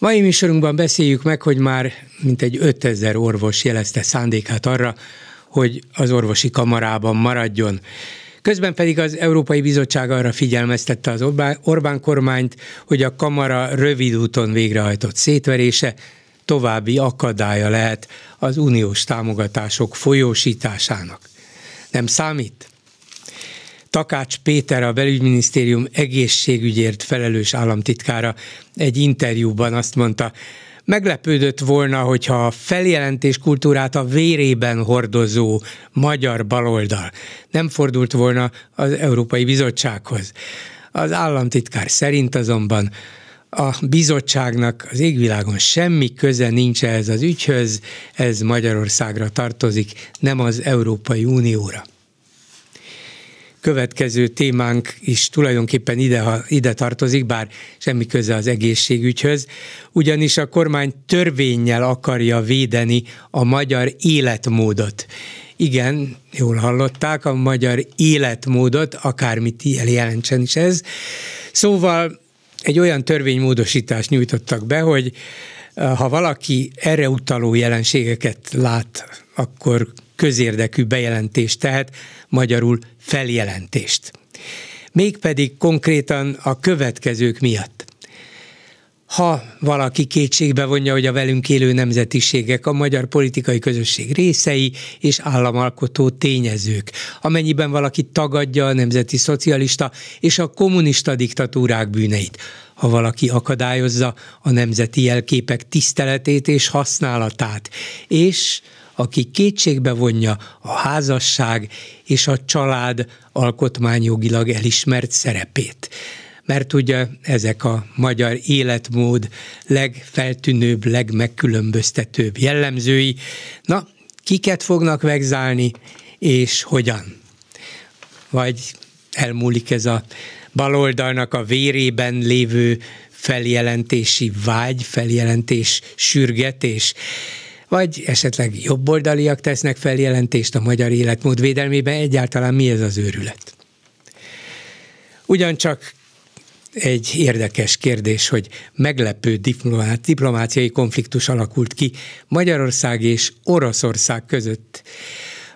Mai műsorunkban beszéljük meg, hogy már mintegy 5000 orvos jelezte szándékát arra, hogy az orvosi kamarában maradjon. Közben pedig az Európai Bizottság arra figyelmeztette az Orbán kormányt, hogy a kamara rövid úton végrehajtott szétverése további akadálya lehet az uniós támogatások folyósításának. Nem számít? Takács Péter, a belügyminisztérium egészségügyért felelős államtitkára egy interjúban azt mondta, meglepődött volna, hogyha a feljelentés kultúrát a vérében hordozó magyar baloldal nem fordult volna az Európai Bizottsághoz. Az államtitkár szerint azonban a bizottságnak az égvilágon semmi köze nincs ehhez az ügyhöz, ez Magyarországra tartozik, nem az Európai Unióra következő témánk is tulajdonképpen ide, ide tartozik, bár semmi köze az egészségügyhöz, ugyanis a kormány törvényel akarja védeni a magyar életmódot. Igen, jól hallották, a magyar életmódot, akármit jelentsen is ez. Szóval egy olyan törvénymódosítást nyújtottak be, hogy eh, ha valaki erre utaló jelenségeket lát, akkor közérdekű bejelentést tehet, magyarul feljelentést. Mégpedig konkrétan a következők miatt. Ha valaki kétségbe vonja, hogy a velünk élő nemzetiségek a magyar politikai közösség részei és államalkotó tényezők, amennyiben valaki tagadja a nemzeti szocialista és a kommunista diktatúrák bűneit, ha valaki akadályozza a nemzeti jelképek tiszteletét és használatát, és aki kétségbe vonja a házasság és a család alkotmányjogilag elismert szerepét mert ugye ezek a magyar életmód legfeltűnőbb, legmegkülönböztetőbb jellemzői. Na, kiket fognak vegzálni, és hogyan? Vagy elmúlik ez a baloldalnak a vérében lévő feljelentési vágy, feljelentés sürgetés vagy esetleg jobboldaliak tesznek feljelentést a magyar életmód védelmében, egyáltalán mi ez az őrület? Ugyancsak egy érdekes kérdés, hogy meglepő diplomáciai konfliktus alakult ki Magyarország és Oroszország között.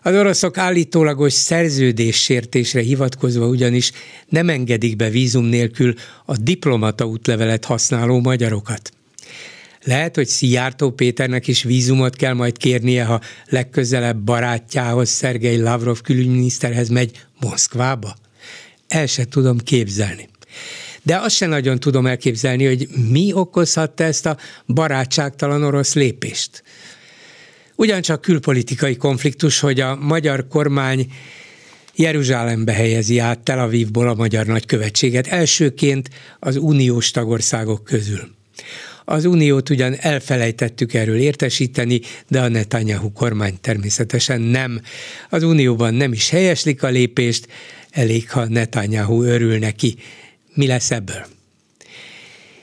Az oroszok állítólagos szerződéssértésre hivatkozva ugyanis nem engedik be vízum nélkül a diplomata útlevelet használó magyarokat. Lehet, hogy Szijjártó Péternek is vízumot kell majd kérnie, ha legközelebb barátjához, Szergei Lavrov külügyminiszterhez megy Moszkvába? El se tudom képzelni. De azt sem nagyon tudom elképzelni, hogy mi okozhatta ezt a barátságtalan orosz lépést. Ugyancsak külpolitikai konfliktus, hogy a magyar kormány Jeruzsálembe helyezi át Tel Avivból a magyar nagykövetséget, elsőként az uniós tagországok közül. Az uniót ugyan elfelejtettük erről értesíteni, de a Netanyahu kormány természetesen nem. Az unióban nem is helyeslik a lépést, elég, ha Netanyahu örül neki. Mi lesz ebből?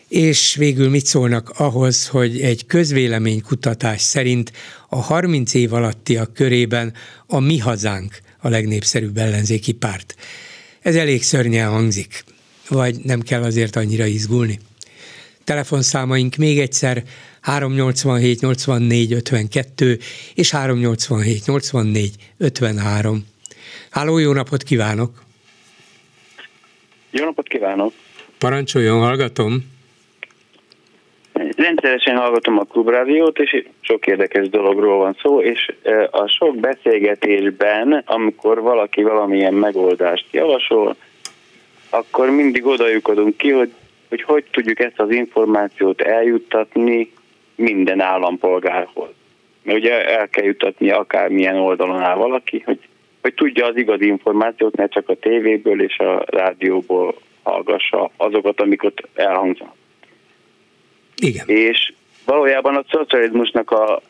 És végül mit szólnak ahhoz, hogy egy közvéleménykutatás szerint a 30 év alattiak körében a Mi Hazánk a legnépszerűbb ellenzéki párt. Ez elég szörnyen hangzik, vagy nem kell azért annyira izgulni? Telefonszámaink még egyszer 387 84 52 és 387 84 53. Háló, jó napot kívánok! Jó napot kívánok! Parancsoljon, hallgatom! Rendszeresen hallgatom a klubrádiót, és sok érdekes dologról van szó, és e, a sok beszélgetésben, amikor valaki valamilyen megoldást javasol, akkor mindig odajukodunk ki, hogy hogy hogy tudjuk ezt az információt eljuttatni minden állampolgárhoz. Mert ugye el kell jutatni akármilyen oldalon áll valaki, hogy, hogy tudja az igazi információt, ne csak a tévéből és a rádióból hallgassa azokat, amiket elhangzanak. Igen. És valójában a szocializmusnak a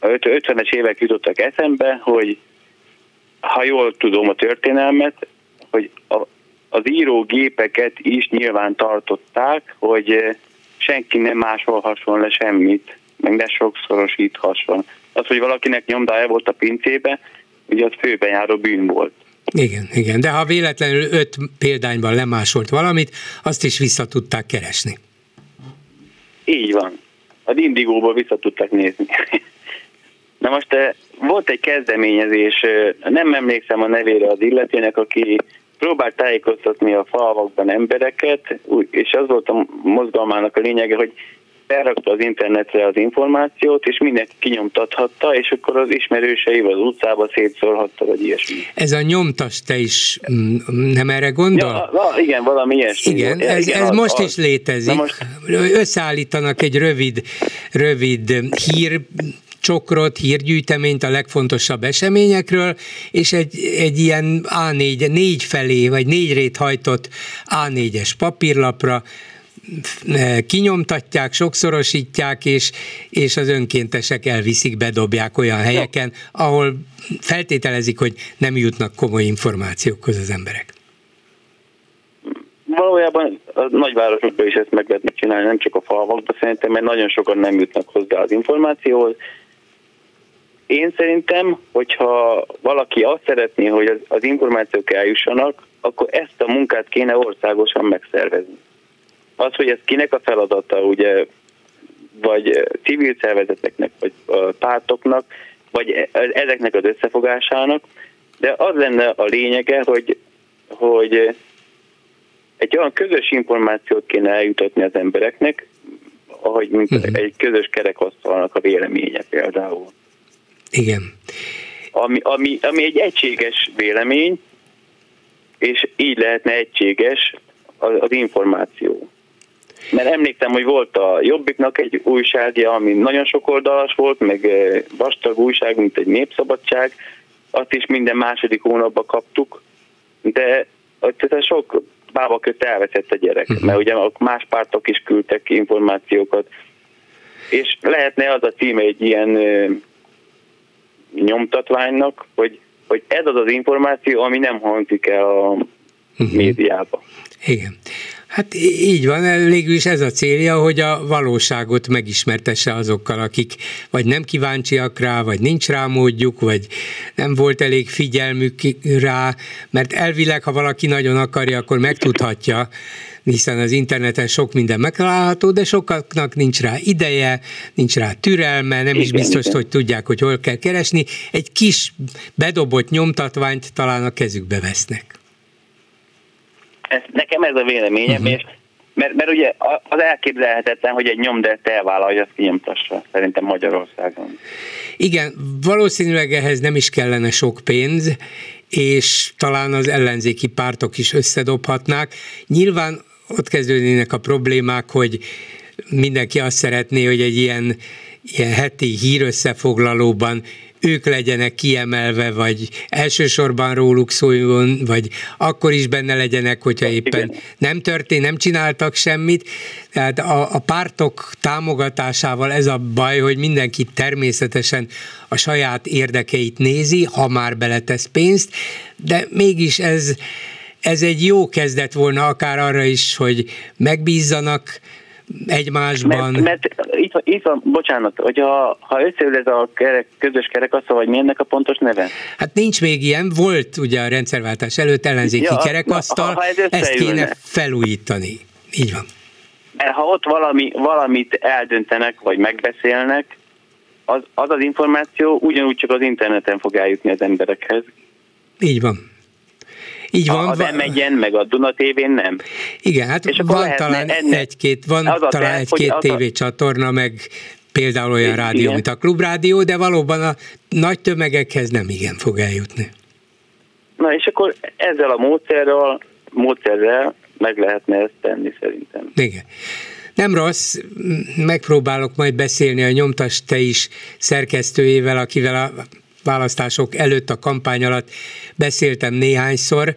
50-es évek jutottak eszembe, hogy ha jól tudom a történelmet, hogy a, az írógépeket is nyilván tartották, hogy senki nem másolhasson le semmit, meg ne sokszorosíthasson. Az, hogy valakinek nyomdája volt a pincébe, ugye az főbejáró bűn volt. Igen, igen, de ha véletlenül öt példányban lemásolt valamit, azt is vissza tudták keresni. Így van. Az indigóból vissza tudták nézni. Na most eh, volt egy kezdeményezés, eh, nem emlékszem a nevére az illetőnek, aki próbált tájékoztatni a falvakban embereket, és az volt a mozgalmának a lényege, hogy felrakta az internetre az információt, és mindenki kinyomtathatta, és akkor az ismerősei az utcába szétszórhatta, vagy ilyesmi. Ez a nyomtas te is mm, nem erre gondol? Ja, na, igen, valami ilyesmi. Igen, ez, igen, ez az, most az, is létezik. Most... Összeállítanak egy rövid, rövid hír csokrot, hírgyűjteményt a legfontosabb eseményekről, és egy, egy ilyen A4, négy felé, vagy négy rét hajtott A4-es papírlapra kinyomtatják, sokszorosítják, és, és az önkéntesek elviszik, bedobják olyan helyeken, ahol feltételezik, hogy nem jutnak komoly információkhoz az emberek. Valójában a nagyvárosokban is ezt meg lehetne csinálni, nem csak a falvakban szerintem, mert nagyon sokan nem jutnak hozzá az információhoz. Én szerintem, hogyha valaki azt szeretné, hogy az, az információk eljussanak, akkor ezt a munkát kéne országosan megszervezni az, hogy ez kinek a feladata, ugye, vagy civil szervezeteknek, vagy pártoknak, vagy ezeknek az összefogásának, de az lenne a lényege, hogy, hogy egy olyan közös információt kéne eljutatni az embereknek, ahogy mint uh-huh. egy közös kerekasztalnak a véleménye például. Igen. Ami, ami, ami egy egységes vélemény, és így lehetne egységes az, az információ. Mert emlékszem, hogy volt a Jobbiknak egy újságja, ami nagyon sok oldalas volt, meg eh, vastag újság, mint egy népszabadság, azt is minden második hónapban kaptuk, de tehát sok bába köt elveszett a gyerek, uh-huh. mert ugye más pártok is küldtek információkat, és lehetne az a címe egy ilyen ö, nyomtatványnak, hogy, hogy ez az az információ, ami nem hangzik el a uh-huh. médiába. Igen. Hát így van, végül is ez a célja, hogy a valóságot megismertesse azokkal, akik vagy nem kíváncsiak rá, vagy nincs rá módjuk, vagy nem volt elég figyelmük rá, mert elvileg, ha valaki nagyon akarja, akkor megtudhatja, hiszen az interneten sok minden megtalálható, de sokaknak nincs rá ideje, nincs rá türelme, nem is biztos, hogy tudják, hogy hol kell keresni. Egy kis bedobott nyomtatványt talán a kezükbe vesznek. Ez, nekem ez a véleményem, uh-huh. és mert, mert ugye az elképzelhetetlen, hogy egy nyomdát elvállalja, azt kinyomtassa, szerintem Magyarországon. Igen, valószínűleg ehhez nem is kellene sok pénz, és talán az ellenzéki pártok is összedobhatnák. Nyilván ott kezdődnének a problémák, hogy mindenki azt szeretné, hogy egy ilyen, ilyen heti hírösszefoglalóban ők legyenek kiemelve, vagy elsősorban róluk szóljon, vagy akkor is benne legyenek, hogyha éppen nem történt, nem csináltak semmit. Tehát a, a pártok támogatásával ez a baj, hogy mindenki természetesen a saját érdekeit nézi, ha már beletesz pénzt, de mégis ez, ez egy jó kezdet volna akár arra is, hogy megbízzanak egymásban. Mert, mert itt, van, itt van, bocsánat, hogy ha, összeül ez a kerek, közös kerekasztal, vagy mi ennek a pontos neve? Hát nincs még ilyen, volt ugye a rendszerváltás előtt ellenzéki ja, kerekasztal, na, ha ez ezt kéne felújítani. Így van. Mert ha ott valami, valamit eldöntenek, vagy megbeszélnek, az, az az információ ugyanúgy csak az interneten fog eljutni az emberekhez. Így van. Így van. Az m meg a Duna TV-n nem. Igen, hát és van talán ennek, egy-két, van talán egy-két tévécsatorna, meg például olyan rádió, igen. mint a klubrádió, de valóban a nagy tömegekhez nem igen fog eljutni. Na és akkor ezzel a módszerrel, módszerrel meg lehetne ezt tenni szerintem. Igen. Nem rossz, megpróbálok majd beszélni a nyomtas te is szerkesztőjével, akivel a választások előtt, a kampány alatt beszéltem néhányszor,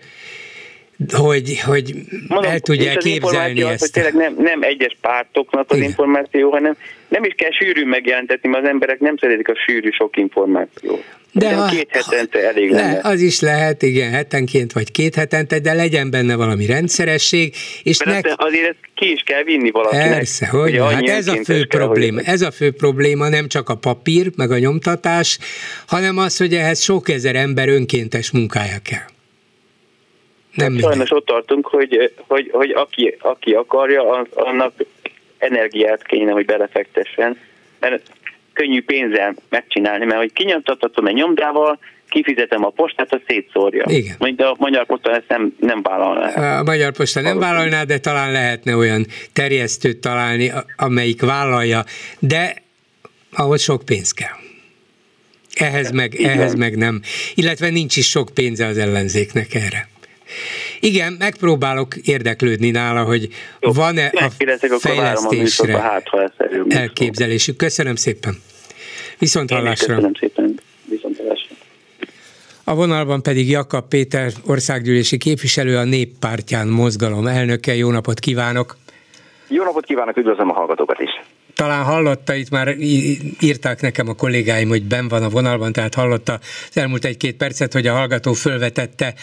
hogy, hogy Mondom, el tudja képzelni az ezt. hogy tényleg nem, nem egyes pártoknak az Igen. információ, hanem nem is kell sűrűn megjelentetni, mert az emberek nem szeretik a sűrű sok információt. De ha, két hetente elég le, lenne. Az is lehet, igen, hetenként vagy két hetente, de legyen benne valami rendszeresség. És ne... azért ezt ki is kell vinni valakinek. Persze, hogy hát ez a fő probléma. Hogy... Ez a fő probléma, nem csak a papír, meg a nyomtatás, hanem az, hogy ehhez sok ezer ember önkéntes munkája kell. Nem hát sajnos ott tartunk, hogy, hogy, hogy aki, aki akarja, az, annak energiát kéne, hogy belefektessen, mert könnyű pénzzel megcsinálni, mert hogy kinyomtathatom egy nyomdával, kifizetem a postát, az szétszórja. Igen. Mondjuk a Magyar Posta ezt nem, nem vállalná. A Magyar Posta nem vállalná, de talán lehetne olyan terjesztőt találni, amelyik vállalja, de ahhoz sok pénz kell. Ehhez meg, ehhez meg nem. Illetve nincs is sok pénze az ellenzéknek erre. Igen, megpróbálok érdeklődni nála, hogy Jó, van-e a fejlesztésre a hát, ha elképzelésük. Köszönöm szépen. Viszont hallásra. Köszönöm szépen. Viszont hallásra. A vonalban pedig Jakab Péter, országgyűlési képviselő, a Néppártyán mozgalom elnöke. Jó napot kívánok! Jó napot kívánok, üdvözlöm a hallgatókat is! Talán hallotta, itt már írták nekem a kollégáim, hogy ben van a vonalban, tehát hallotta az elmúlt egy-két percet, hogy a hallgató fölvetette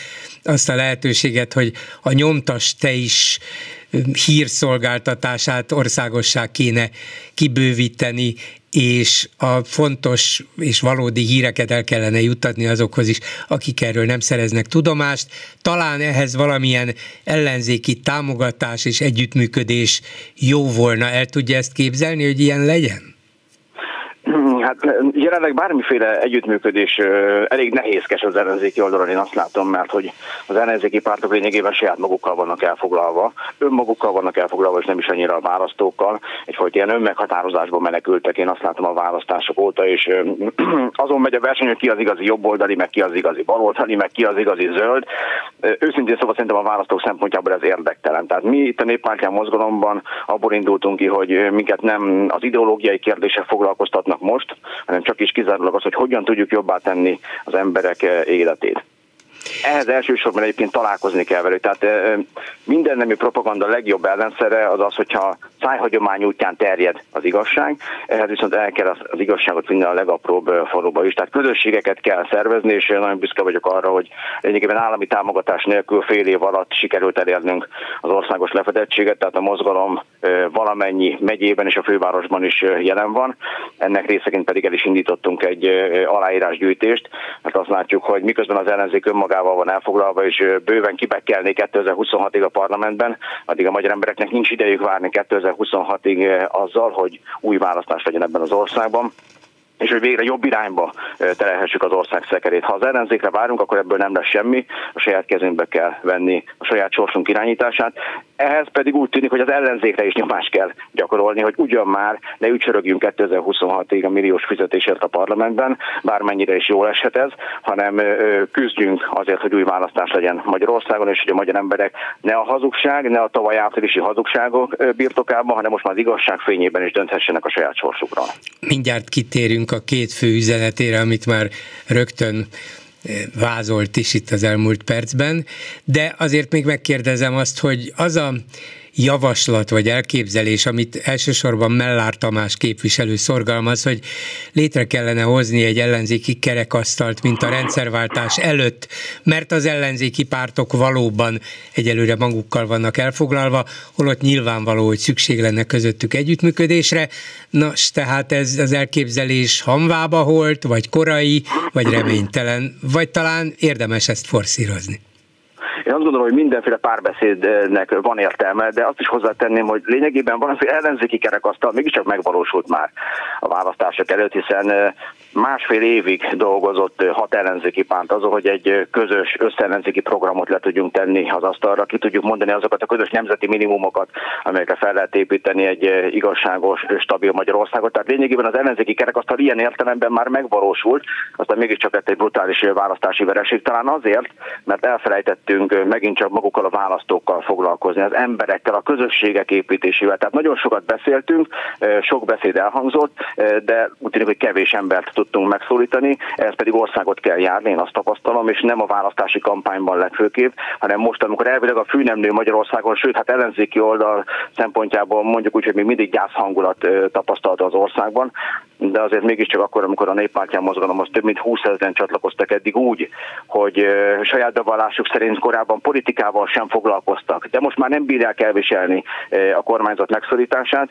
azt a lehetőséget, hogy a nyomtas te is hírszolgáltatását országosság kéne kibővíteni, és a fontos és valódi híreket el kellene juttatni azokhoz is, akik erről nem szereznek tudomást. Talán ehhez valamilyen ellenzéki támogatás és együttműködés jó volna. El tudja ezt képzelni, hogy ilyen legyen? Hát jelenleg bármiféle együttműködés elég nehézkes az ellenzéki oldalon, én azt látom, mert hogy az ellenzéki pártok lényegében saját magukkal vannak elfoglalva, önmagukkal vannak elfoglalva, és nem is annyira a választókkal, egyfajta ilyen önmeghatározásban menekültek, én azt látom a választások óta, és azon megy a verseny, hogy ki az igazi jobboldali, meg ki az igazi baloldali, meg ki az igazi zöld. Őszintén szóval szerintem a választók szempontjából ez érdektelen. Tehát mi itt a néppártyán mozgalomban abból indultunk ki, hogy minket nem az ideológiai kérdések foglalkoztatnak most, hanem csak is kizárólag az, hogy hogyan tudjuk jobbá tenni az emberek eh, életét. Ehhez elsősorban egyébként találkozni kell velük. Tehát minden nemű propaganda legjobb ellenszere az az, hogyha szájhagyomány útján terjed az igazság, ehhez viszont el kell az, az igazságot vinni a legapróbb faluba is. Tehát közösségeket kell szervezni, és nagyon büszke vagyok arra, hogy lényegében állami támogatás nélkül fél év alatt sikerült elérnünk az országos lefedettséget, tehát a mozgalom valamennyi megyében és a fővárosban is jelen van. Ennek részeként pedig el is indítottunk egy aláírásgyűjtést, mert azt látjuk, hogy miközben az ellenzék önmagában munkával van elfoglalva, és bőven kibekkelni 2026-ig a parlamentben, addig a magyar embereknek nincs idejük várni 2026-ig azzal, hogy új választás legyen ebben az országban és hogy végre jobb irányba terelhessük az ország szekerét. Ha az ellenzékre várunk, akkor ebből nem lesz semmi, a saját kezünkbe kell venni a saját sorsunk irányítását. Ehhez pedig úgy tűnik, hogy az ellenzékre is nyomást kell gyakorolni, hogy ugyan már ne ücsörögjünk 2026-ig a milliós fizetésért a parlamentben, bármennyire is jól eshet ez, hanem küzdjünk azért, hogy új választás legyen Magyarországon, és hogy a magyar emberek ne a hazugság, ne a tavaly áprilisi hazugságok birtokában, hanem most már az igazság fényében is dönthessenek a saját sorsukra. Mindjárt kitérünk a két fő üzenetére, amit már rögtön vázolt is itt az elmúlt percben, de azért még megkérdezem azt, hogy az a javaslat vagy elképzelés, amit elsősorban Mellár Tamás képviselő szorgalmaz, hogy létre kellene hozni egy ellenzéki kerekasztalt, mint a rendszerváltás előtt, mert az ellenzéki pártok valóban egyelőre magukkal vannak elfoglalva, holott nyilvánvaló, hogy szükség lenne közöttük együttműködésre. Nos, tehát ez az elképzelés hamvába holt, vagy korai, vagy reménytelen, vagy talán érdemes ezt forszírozni. Én azt gondolom, hogy mindenféle párbeszédnek van értelme, de azt is hozzátenném, hogy lényegében van az, hogy ellenzéki kerekasztal mégiscsak megvalósult már a választások előtt, hiszen másfél évig dolgozott hat ellenzéki párt azon, hogy egy közös összellenzéki programot le tudjunk tenni az asztalra, ki tudjuk mondani azokat a közös nemzeti minimumokat, amelyekre fel lehet építeni egy igazságos, stabil Magyarországot. Tehát lényegében az ellenzéki kerekasztal ilyen értelemben már megvalósult, aztán mégiscsak lett egy brutális választási vereség. Talán azért, mert elfelejtettünk megint csak magukkal a választókkal foglalkozni, az emberekkel, a közösségek építésével. Tehát nagyon sokat beszéltünk, sok beszéd elhangzott, de úgy tűnik, hogy kevés embert tudtunk megszólítani, ez pedig országot kell járni, én azt tapasztalom, és nem a választási kampányban legfőképp, hanem most, amikor elvileg a fű nem nő Magyarországon, sőt, hát ellenzéki oldal szempontjából mondjuk úgy, hogy még mindig gyászhangulat tapasztalta az országban, de azért mégiscsak akkor, amikor a néppártyán mozgalom, az több mint 20 ezeren csatlakoztak eddig úgy, hogy saját bevallásuk szerint korábban politikával sem foglalkoztak, de most már nem bírják elviselni a kormányzat megszorítását,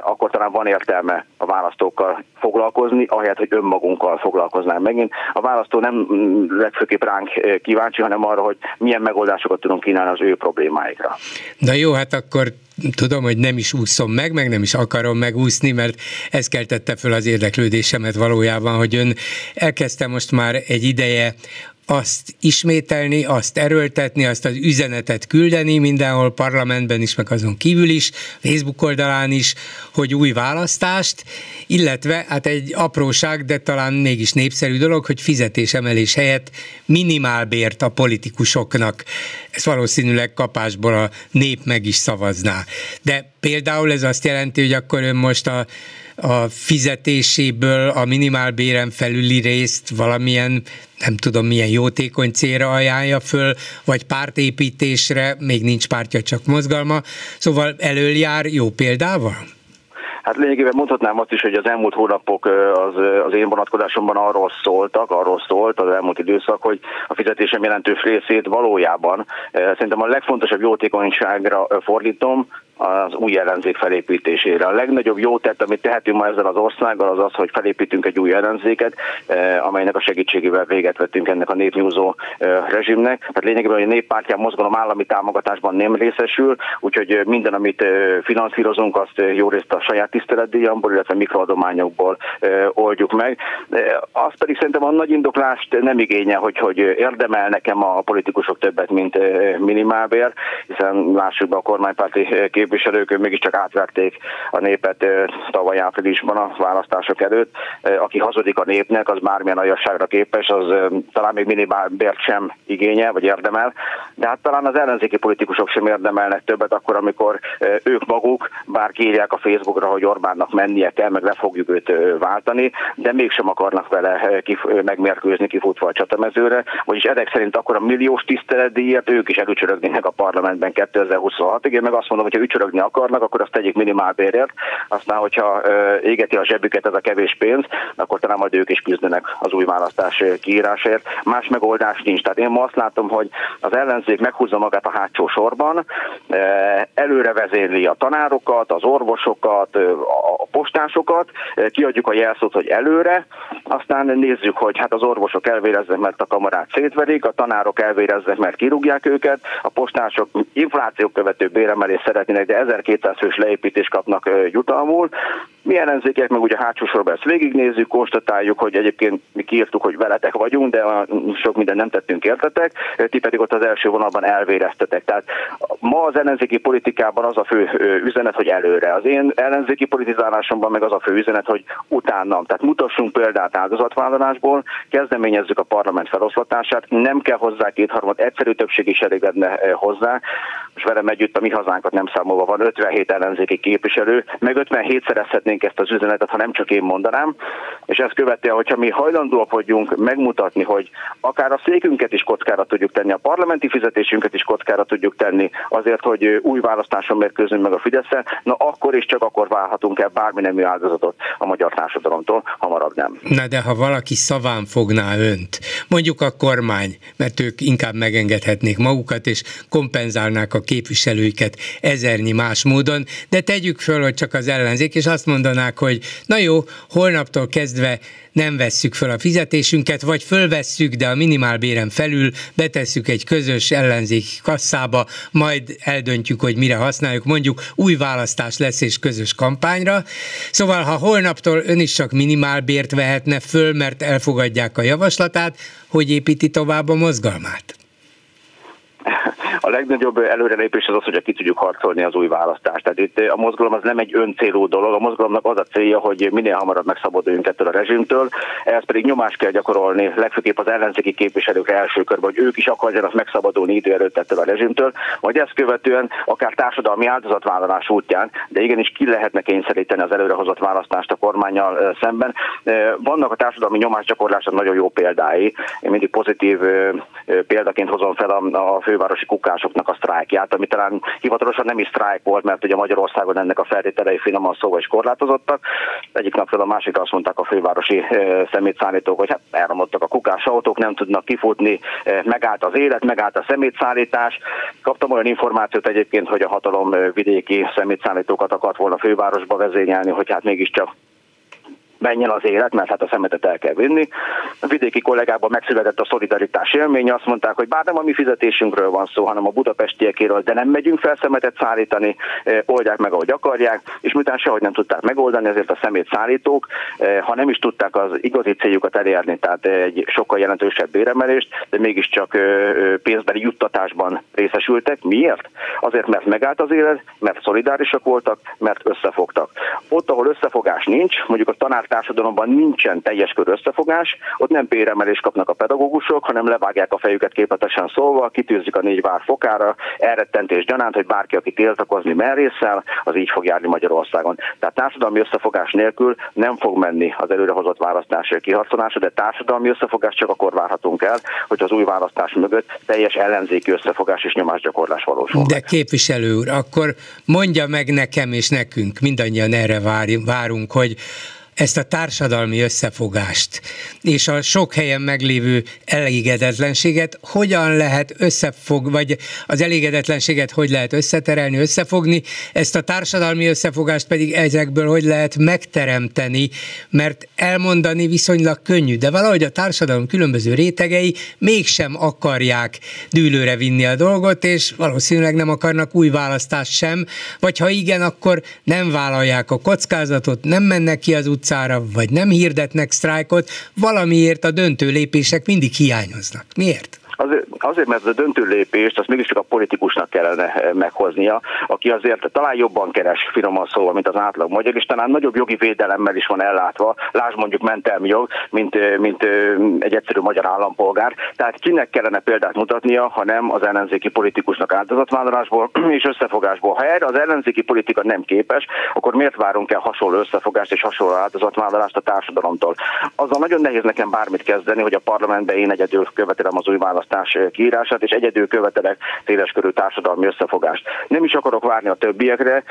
akkor talán van értelme a választókkal foglalkozni, ahelyett, hogy önmagunkkal foglalkoznánk megint. A választó nem legfőképp ránk kíváncsi, hanem arra, hogy milyen megoldásokat tudunk kínálni az ő problémáikra. Na jó, hát akkor tudom, hogy nem is úszom meg, meg nem is akarom megúszni, mert ez keltette föl az érdeklődésemet valójában, hogy ön elkezdte most már egy ideje azt ismételni, azt erőltetni, azt az üzenetet küldeni mindenhol, parlamentben is, meg azon kívül is, Facebook oldalán is, hogy új választást, illetve hát egy apróság, de talán mégis népszerű dolog, hogy fizetésemelés helyett minimálbért a politikusoknak. Ez valószínűleg kapásból a nép meg is szavazná. De például ez azt jelenti, hogy akkor ön most a a fizetéséből a minimálbéren felüli részt valamilyen nem tudom milyen jótékony célra ajánlja föl, vagy pártépítésre, még nincs pártja, csak mozgalma, szóval előjár jó példával? Hát lényegében mondhatnám azt is, hogy az elmúlt hónapok az, az én vonatkozásomban arról szóltak, arról szólt az elmúlt időszak, hogy a fizetésem jelentős részét valójában szerintem a legfontosabb jótékonyságra fordítom, az új ellenzék felépítésére. A legnagyobb jó tett, amit tehetünk ma ezzel az országgal, az az, hogy felépítünk egy új ellenzéket, eh, amelynek a segítségével véget vettünk ennek a népnyúzó eh, rezsimnek. Tehát lényegében, hogy a néppártyán mozgalom állami támogatásban nem részesül, úgyhogy eh, minden, amit finanszírozunk, azt jó részt a saját tiszteletdíjamból, illetve mikroadományokból oldjuk meg. Az pedig szerintem a nagy indoklást nem igénye, hogy, hogy érdemel nekem a politikusok többet, mint minimálbér, hiszen lássuk be a kormánypárti kép képviselők mégiscsak átverték a népet tavaly áprilisban a választások előtt. Aki hazudik a népnek, az bármilyen aljasságra képes, az talán még minimálbért sem igényel, vagy érdemel, de hát talán az ellenzéki politikusok sem érdemelnek többet akkor, amikor ők maguk bár kírják a Facebookra, hogy Orbánnak mennie kell, meg le fogjuk őt váltani, de mégsem akarnak vele kif- megmérkőzni kifutva a csatamezőre, vagyis ezek szerint akkor a milliós tiszteletdíjért ők is előcsörögnének a parlamentben 2026-ig. Én meg azt mondom, hogy ha ücsörögni akarnak, akkor azt tegyék minimálbérért, aztán hogyha égeti a zsebüket ez a kevés pénz, akkor talán majd ők is küzdenek az új választás kiírásért. Más megoldás nincs. Tehát én ma azt látom, hogy az ellenzék meghúzza magát a hátsó sorban, előre vezérli a tanárokat, az orvosokat, a postásokat, kiadjuk a jelszót, hogy előre, aztán nézzük, hogy hát az orvosok elvéreznek, mert a kamarát szétverik, a tanárok elvéreznek, mert kirúgják őket, a postások infláció követő béremelés szeretnének, de 1200 fős leépítést kapnak jutalmul. Mi ellenzékek meg ugye hátsó sorban ezt végignézzük, konstatáljuk, hogy egyébként mi kiírtuk, hogy veletek vagyunk, de sok minden nem tettünk értetek, ti pedig ott az első vonalban elvéreztetek. Tehát ma az ellenzéki politikában az a fő üzenet, hogy előre. Az én ellenzéki politizálásomban meg az a fő üzenet, hogy utána. Tehát mutassunk példát áldozatvállalásból, kezdeményezzük a parlament feloszlatását, nem kell hozzá kétharmad, egyszerű többség is elég lenne hozzá. Most velem együtt a mi hazánkat nem számolva van 57 ellenzéki képviselő, meg 57 szerezhetnénk ezt az üzenetet, ha nem csak én mondanám, és ezt követően, hogyha mi hajlandóak vagyunk megmutatni, hogy akár a székünket is kockára tudjuk tenni, a parlamenti fizetésünket is kockára tudjuk tenni, azért, hogy új választáson mérkőzünk meg a fidesz na akkor is csak akkor válhatunk el bármi nemű áldozatot a magyar társadalomtól, hamarabb nem. Na de ha valaki szaván fogná önt, mondjuk a kormány, mert ők inkább megengedhetnék magukat, és kompenzálnák a képviselőiket ezernyi más módon, de tegyük föl, hogy csak az ellenzék, és azt mondanák, hogy na jó, holnaptól kezdve nem vesszük föl a fizetésünket, vagy fölvesszük, de a minimálbéren felül betesszük egy közös ellenzéki kasszába, majd eldöntjük, hogy mire használjuk, mondjuk új választás lesz és közös kampányra. Szóval, ha holnaptól ön is csak minimálbért vehetne föl, mert elfogadják a javaslatát, hogy építi tovább a mozgalmát? A legnagyobb előrelépés az az, hogy ki tudjuk harcolni az új választást. Tehát itt a mozgalom az nem egy öncélú dolog, a mozgalomnak az a célja, hogy minél hamarabb megszabaduljunk ettől a rezsimtől, ehhez pedig nyomást kell gyakorolni, legfőképp az ellenzéki képviselők első körben, hogy ők is akarjanak megszabadulni idő előtt ettől a rezsimtől, vagy ezt követően akár társadalmi áldozatvállalás útján, de igenis ki lehetne kényszeríteni az előrehozott választást a kormányjal szemben. Vannak a társadalmi nyomásgyakorlások nagyon jó példái. Én mindig pozitív példaként hozom fel a, fővárosi kukásoknak a sztrájkját, ami talán hivatalosan nem is sztrájk volt, mert ugye Magyarországon ennek a feltételei finoman szóval is korlátozottak. Egyik napról a másikra azt mondták a fővárosi szemétszállítók, hogy hát elromlottak a kukás autók, nem tudnak kifutni, megállt az élet, megállt a szemétszállítás. Kaptam olyan információt egyébként, hogy a hatalom vidéki szemétszállítókat akart volna fővárosba vezényelni, hogy hát mégiscsak menjen az élet, mert hát a szemetet el kell vinni. A vidéki kollégában megszületett a szolidaritás élménye, azt mondták, hogy bár nem a mi fizetésünkről van szó, hanem a budapestiekéről, de nem megyünk fel szemetet szállítani, e, oldják meg, ahogy akarják, és miután sehogy nem tudták megoldani, ezért a szemét szállítók, e, ha nem is tudták az igazi céljukat elérni, tehát egy sokkal jelentősebb béremelést, de mégiscsak e, pénzbeli juttatásban részesültek. Miért? Azért, mert megállt az élet, mert szolidárisak voltak, mert összefogtak. Ott, ahol összefogás nincs, mondjuk a tanár társadalomban nincsen teljes kör összefogás, ott nem béremelést kapnak a pedagógusok, hanem levágják a fejüket képletesen szólva, kitűzik a négy vár fokára, elrettentés gyanánt, hogy bárki, aki tiltakozni merészel, az így fog járni Magyarországon. Tehát társadalmi összefogás nélkül nem fog menni az előrehozott választás kiharcolása, de társadalmi összefogás csak akkor várhatunk el, hogy az új választás mögött teljes ellenzéki összefogás és nyomásgyakorlás valósul. De képviselő úr, akkor mondja meg nekem és nekünk, mindannyian erre várunk, hogy ezt a társadalmi összefogást és a sok helyen meglévő elégedetlenséget hogyan lehet összefog, vagy az elégedetlenséget hogy lehet összeterelni, összefogni, ezt a társadalmi összefogást pedig ezekből hogy lehet megteremteni, mert elmondani viszonylag könnyű, de valahogy a társadalom különböző rétegei mégsem akarják dűlőre vinni a dolgot, és valószínűleg nem akarnak új választást sem, vagy ha igen, akkor nem vállalják a kockázatot, nem mennek ki az utcára, utcára, vagy nem hirdetnek sztrájkot, valamiért a döntő lépések mindig hiányoznak. Miért? Azért, azért, mert a döntő lépést azt mégiscsak a politikusnak kellene eh, meghoznia, aki azért talán jobban keres finoman szóval, mint az átlag magyar, és talán nagyobb jogi védelemmel is van ellátva, lásd mondjuk mentelmi jog, mint, eh, mint eh, egy egyszerű magyar állampolgár. Tehát kinek kellene példát mutatnia, ha nem az ellenzéki politikusnak áldozatvállalásból és összefogásból. Ha erre az ellenzéki politika nem képes, akkor miért várunk el hasonló összefogást és hasonló áldozatvállalást a társadalomtól? Azzal nagyon nehéz nekem bármit kezdeni, hogy a parlamentben én egyedül követelem az új választást választás kiírását, és egyedül követelek széleskörű társadalmi összefogást. Nem is akarok várni a többiekre,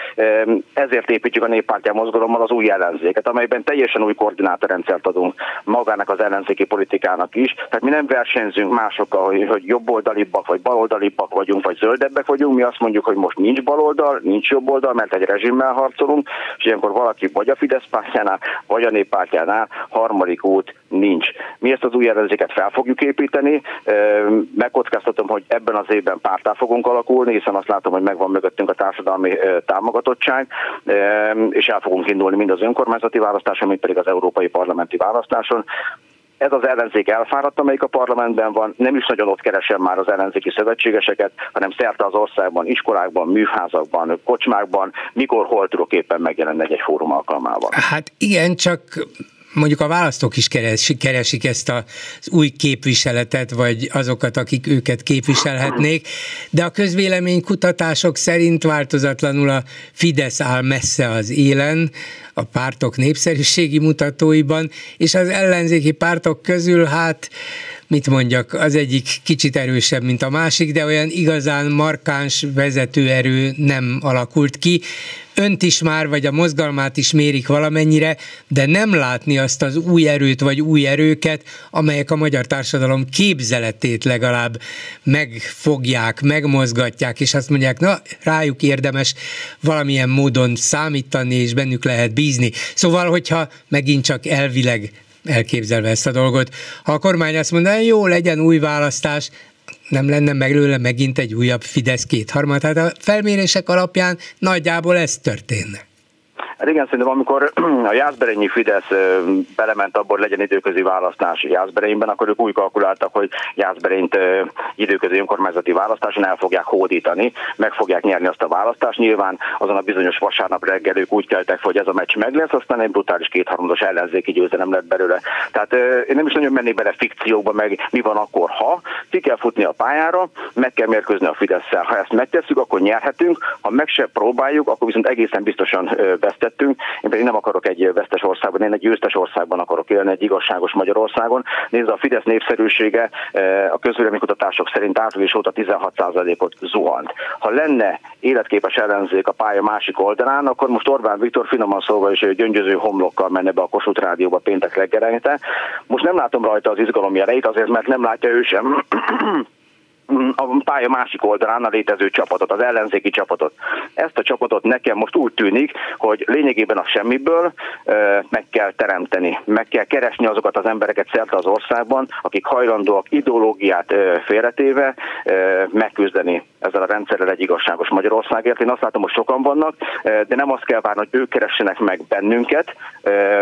ezért építjük a néppártya mozgalommal az új ellenzéket, amelyben teljesen új koordinátorrendszert adunk magának az ellenzéki politikának is. Tehát mi nem versenyzünk másokkal, hogy, hogy jobboldalibbak vagy baloldalibbak vagyunk, vagy zöldebbek vagyunk. Mi azt mondjuk, hogy most nincs baloldal, nincs jobboldal, mert egy rezsimmel harcolunk, és ilyenkor valaki vagy a Fidesz pártjánál, vagy a néppártjánál harmadik út nincs. Mi ezt az új ellenzéket fel fogjuk építeni, megkockáztatom, hogy ebben az évben pártá fogunk alakulni, hiszen azt látom, hogy megvan mögöttünk a társadalmi támogatottság, és el fogunk indulni mind az önkormányzati választáson, mint pedig az európai parlamenti választáson. Ez az ellenzék elfáradt, amelyik a parlamentben van, nem is nagyon ott keresem már az ellenzéki szövetségeseket, hanem szerte az országban, iskolákban, műházakban, kocsmákban, mikor hol tudok éppen megjelenni egy-egy fórum alkalmával. Hát igen, csak mondjuk a választók is keresik, ezt az új képviseletet, vagy azokat, akik őket képviselhetnék, de a közvéleménykutatások szerint változatlanul a Fidesz áll messze az élen, a pártok népszerűségi mutatóiban, és az ellenzéki pártok közül hát mit mondjak, az egyik kicsit erősebb, mint a másik, de olyan igazán markáns vezetőerő nem alakult ki. Önt is már, vagy a mozgalmát is mérik valamennyire, de nem látni azt az új erőt, vagy új erőket, amelyek a magyar társadalom képzeletét legalább megfogják, megmozgatják, és azt mondják, na, rájuk érdemes valamilyen módon számítani, és bennük lehet bízni. Szóval, hogyha megint csak elvileg elképzelve ezt a dolgot. Ha a kormány azt mondaná, jó, legyen új választás, nem lenne meglőle megint egy újabb Fidesz kétharmad. Tehát a felmérések alapján nagyjából ez történne. Igen, szerintem amikor a Jászberényi Fidesz belement abból, legyen időközi választás Jászberényben, akkor ők úgy kalkuláltak, hogy Jászberényt időközi önkormányzati választáson el fogják hódítani, meg fogják nyerni azt a választást. Nyilván azon a bizonyos vasárnap reggel ők úgy keltek, hogy ez a meccs meg lesz, aztán egy brutális kétharmados ellenzéki győzelem lett belőle. Tehát én nem is nagyon mennék bele fikciókba, meg mi van akkor, ha ki kell futni a pályára, meg kell mérkőzni a fidesz Ha ezt megtesszük, akkor nyerhetünk, ha meg se próbáljuk, akkor viszont egészen biztosan vesztettünk. Én pedig nem akarok egy vesztes országban, én egy győztes országban akarok élni, egy igazságos Magyarországon. Nézd, a Fidesz népszerűsége a közvéleménykutatások szerint április óta 16%-ot zuhant. Ha lenne életképes ellenzék a pálya másik oldalán, akkor most Orbán Viktor finoman szólva is gyöngyöző homlokkal menne be a Kossuth Rádióba péntek reggelente. Most nem látom rajta az izgalom jeleit, azért mert nem látja ő sem a pálya másik oldalán a létező csapatot, az ellenzéki csapatot. Ezt a csapatot nekem most úgy tűnik, hogy lényegében a semmiből meg kell teremteni, meg kell keresni azokat az embereket szerte az országban, akik hajlandóak ideológiát félretéve megküzdeni ezzel a rendszerrel egy igazságos Magyarországért. Én azt látom, hogy sokan vannak, de nem azt kell várni, hogy ők keressenek meg bennünket,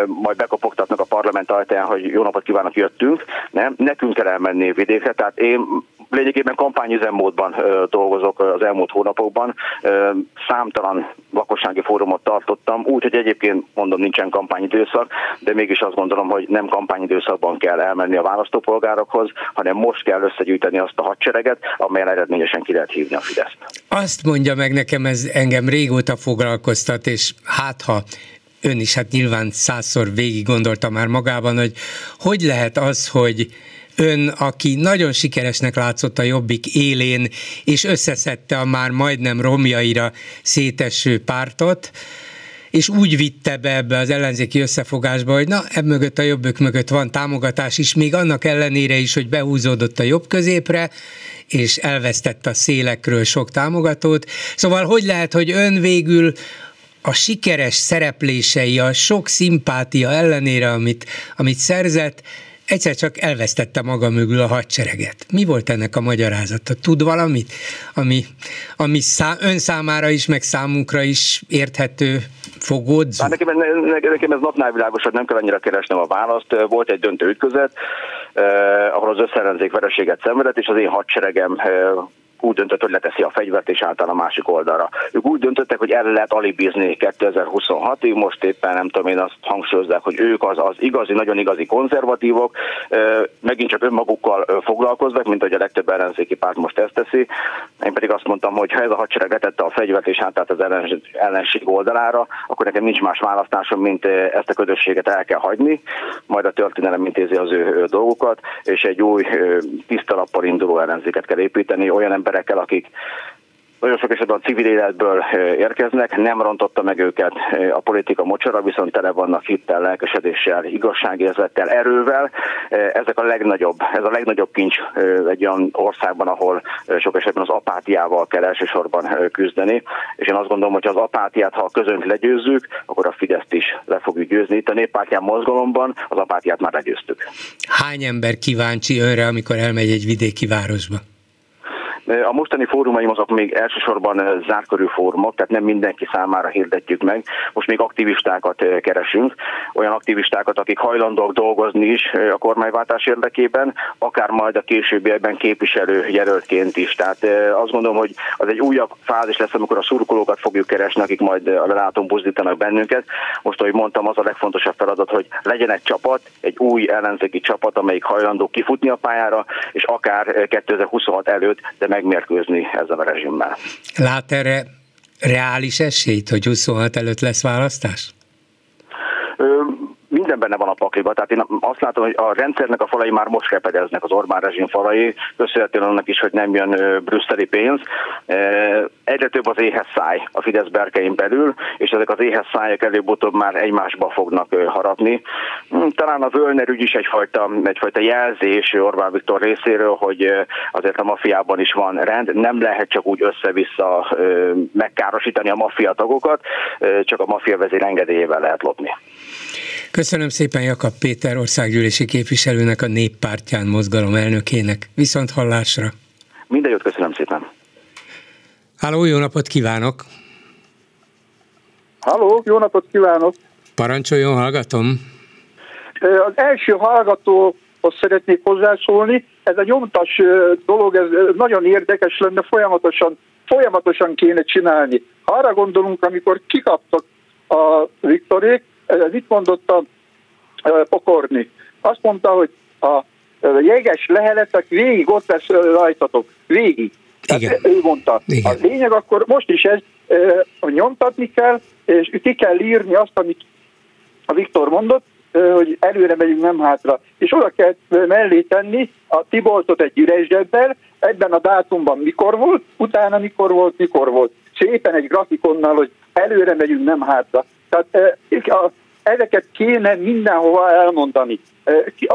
majd bekopogtatnak a parlament ajtaján, hogy jó napot kívánok, jöttünk. Nem, nekünk kell elmenni vidékre, tehát én lényegében kampányüzemmódban dolgozok az elmúlt hónapokban. Számtalan lakossági fórumot tartottam, úgy, hogy egyébként mondom nincsen kampányidőszak, de mégis azt gondolom, hogy nem kampányidőszakban kell elmenni a választópolgárokhoz, hanem most kell összegyűjteni azt a hadsereget, amelyen eredményesen ki lehet hívni a Fideszt. Azt mondja meg nekem, ez engem régóta foglalkoztat, és hát ha ön is hát nyilván százszor végig gondolta már magában, hogy hogy lehet az, hogy ön, aki nagyon sikeresnek látszott a Jobbik élén, és összeszedte a már majdnem romjaira széteső pártot, és úgy vitte be ebbe az ellenzéki összefogásba, hogy na, ebb mögött a jobbök mögött van támogatás is, még annak ellenére is, hogy behúzódott a jobb középre, és elvesztette a szélekről sok támogatót. Szóval hogy lehet, hogy ön végül a sikeres szereplései, a sok szimpátia ellenére, amit, amit szerzett, egyszer csak elvesztette maga mögül a hadsereget. Mi volt ennek a magyarázata? Tud valamit, ami, ami szá, ön számára is, meg számunkra is érthető, fogódzó? Hát nekem, nekem ez napnál világosabb, nem kell annyira keresnem a választ. Volt egy döntő ütközet, eh, ahol az összellenzék vereséget szenvedett, és az én hadseregem eh, úgy döntött, hogy leteszi a fegyvert és által a másik oldalra. Ők úgy döntöttek, hogy erre lehet alibizni 2026-ig, most éppen nem tudom én azt hangsúlyozzák, hogy ők az, az igazi, nagyon igazi konzervatívok, megint csak önmagukkal foglalkoznak, mint hogy a legtöbb ellenzéki párt most ezt teszi. Én pedig azt mondtam, hogy ha ez a hadsereg letette a fegyvert és átállt az ellenség oldalára, akkor nekem nincs más választásom, mint ezt a közösséget el kell hagyni, majd a történelem intézi az ő dolgokat, és egy új tisztalappal induló ellenzéket kell építeni, olyan ember emberekkel, akik nagyon sok esetben a civil életből érkeznek, nem rontotta meg őket a politika mocsora, viszont tele vannak hittel, lelkesedéssel, igazságérzettel, erővel. Ezek a legnagyobb, ez a legnagyobb kincs egy olyan országban, ahol sok esetben az apátiával kell elsősorban küzdeni, és én azt gondolom, hogy az apátiát, ha a közönt legyőzzük, akkor a Fideszt is le fogjuk győzni. Itt a néppártyán mozgalomban az apátiát már legyőztük. Hány ember kíváncsi önre, amikor elmegy egy vidéki városba? A mostani fórumaim azok még elsősorban zárkörű fórumok, tehát nem mindenki számára hirdetjük meg. Most még aktivistákat keresünk, olyan aktivistákat, akik hajlandóak dolgozni is a kormányváltás érdekében, akár majd a későbbiekben képviselő jelöltként is. Tehát azt gondolom, hogy az egy újabb fázis lesz, amikor a szurkolókat fogjuk keresni, akik majd a leláton buzdítanak bennünket. Most, ahogy mondtam, az a legfontosabb feladat, hogy legyen egy csapat, egy új ellenzéki csapat, amelyik hajlandó kifutni a pályára, és akár 2026 előtt, de megmérkőzni ezzel a rezsimmel. Lát erre reális esélyt, hogy 26 előtt lesz választás? Minden benne van a pakliba. Tehát én azt látom, hogy a rendszernek a falai már most repedeznek, az Orbán rezsim falai, köszönhetően annak is, hogy nem jön brüsszeli pénz. Egyre több az éhes száj a Fidesz berkein belül, és ezek az éhes szájak előbb-utóbb már egymásba fognak harapni. Hm, talán a Völner ügy is egyfajta, egyfajta jelzés Orbán Viktor részéről, hogy azért a mafiában is van rend, nem lehet csak úgy össze-vissza megkárosítani a maffia tagokat, csak a maffia vezér engedélyével lehet lopni. Köszönöm szépen Jakab Péter országgyűlési képviselőnek, a néppártyán mozgalom elnökének. Viszont hallásra. Minden jót köszönöm szépen. Háló, jó napot kívánok! Halló, jó napot kívánok! Parancsoljon, hallgatom. Az első hallgatóhoz szeretnék hozzászólni. Ez a nyomtas dolog, ez nagyon érdekes lenne, folyamatosan, folyamatosan kéne csinálni. Arra gondolunk, amikor kikaptak a Viktorék, ez itt mondott a Pokorni. Azt mondta, hogy a jeges leheletek végig ott lesz rajtatok. Végig. Igen. ő mondta. Igen. A lényeg akkor most is ez, nyomtatni kell, és ki kell írni azt, amit a Viktor mondott, hogy előre megyünk, nem hátra. És oda kell mellé tenni a Tiboltot egy üres zsebbel, ebben a dátumban mikor volt, utána mikor volt, mikor volt. Szépen egy grafikonnal, hogy előre megyünk, nem hátra. Tehát ezeket kéne mindenhova elmondani.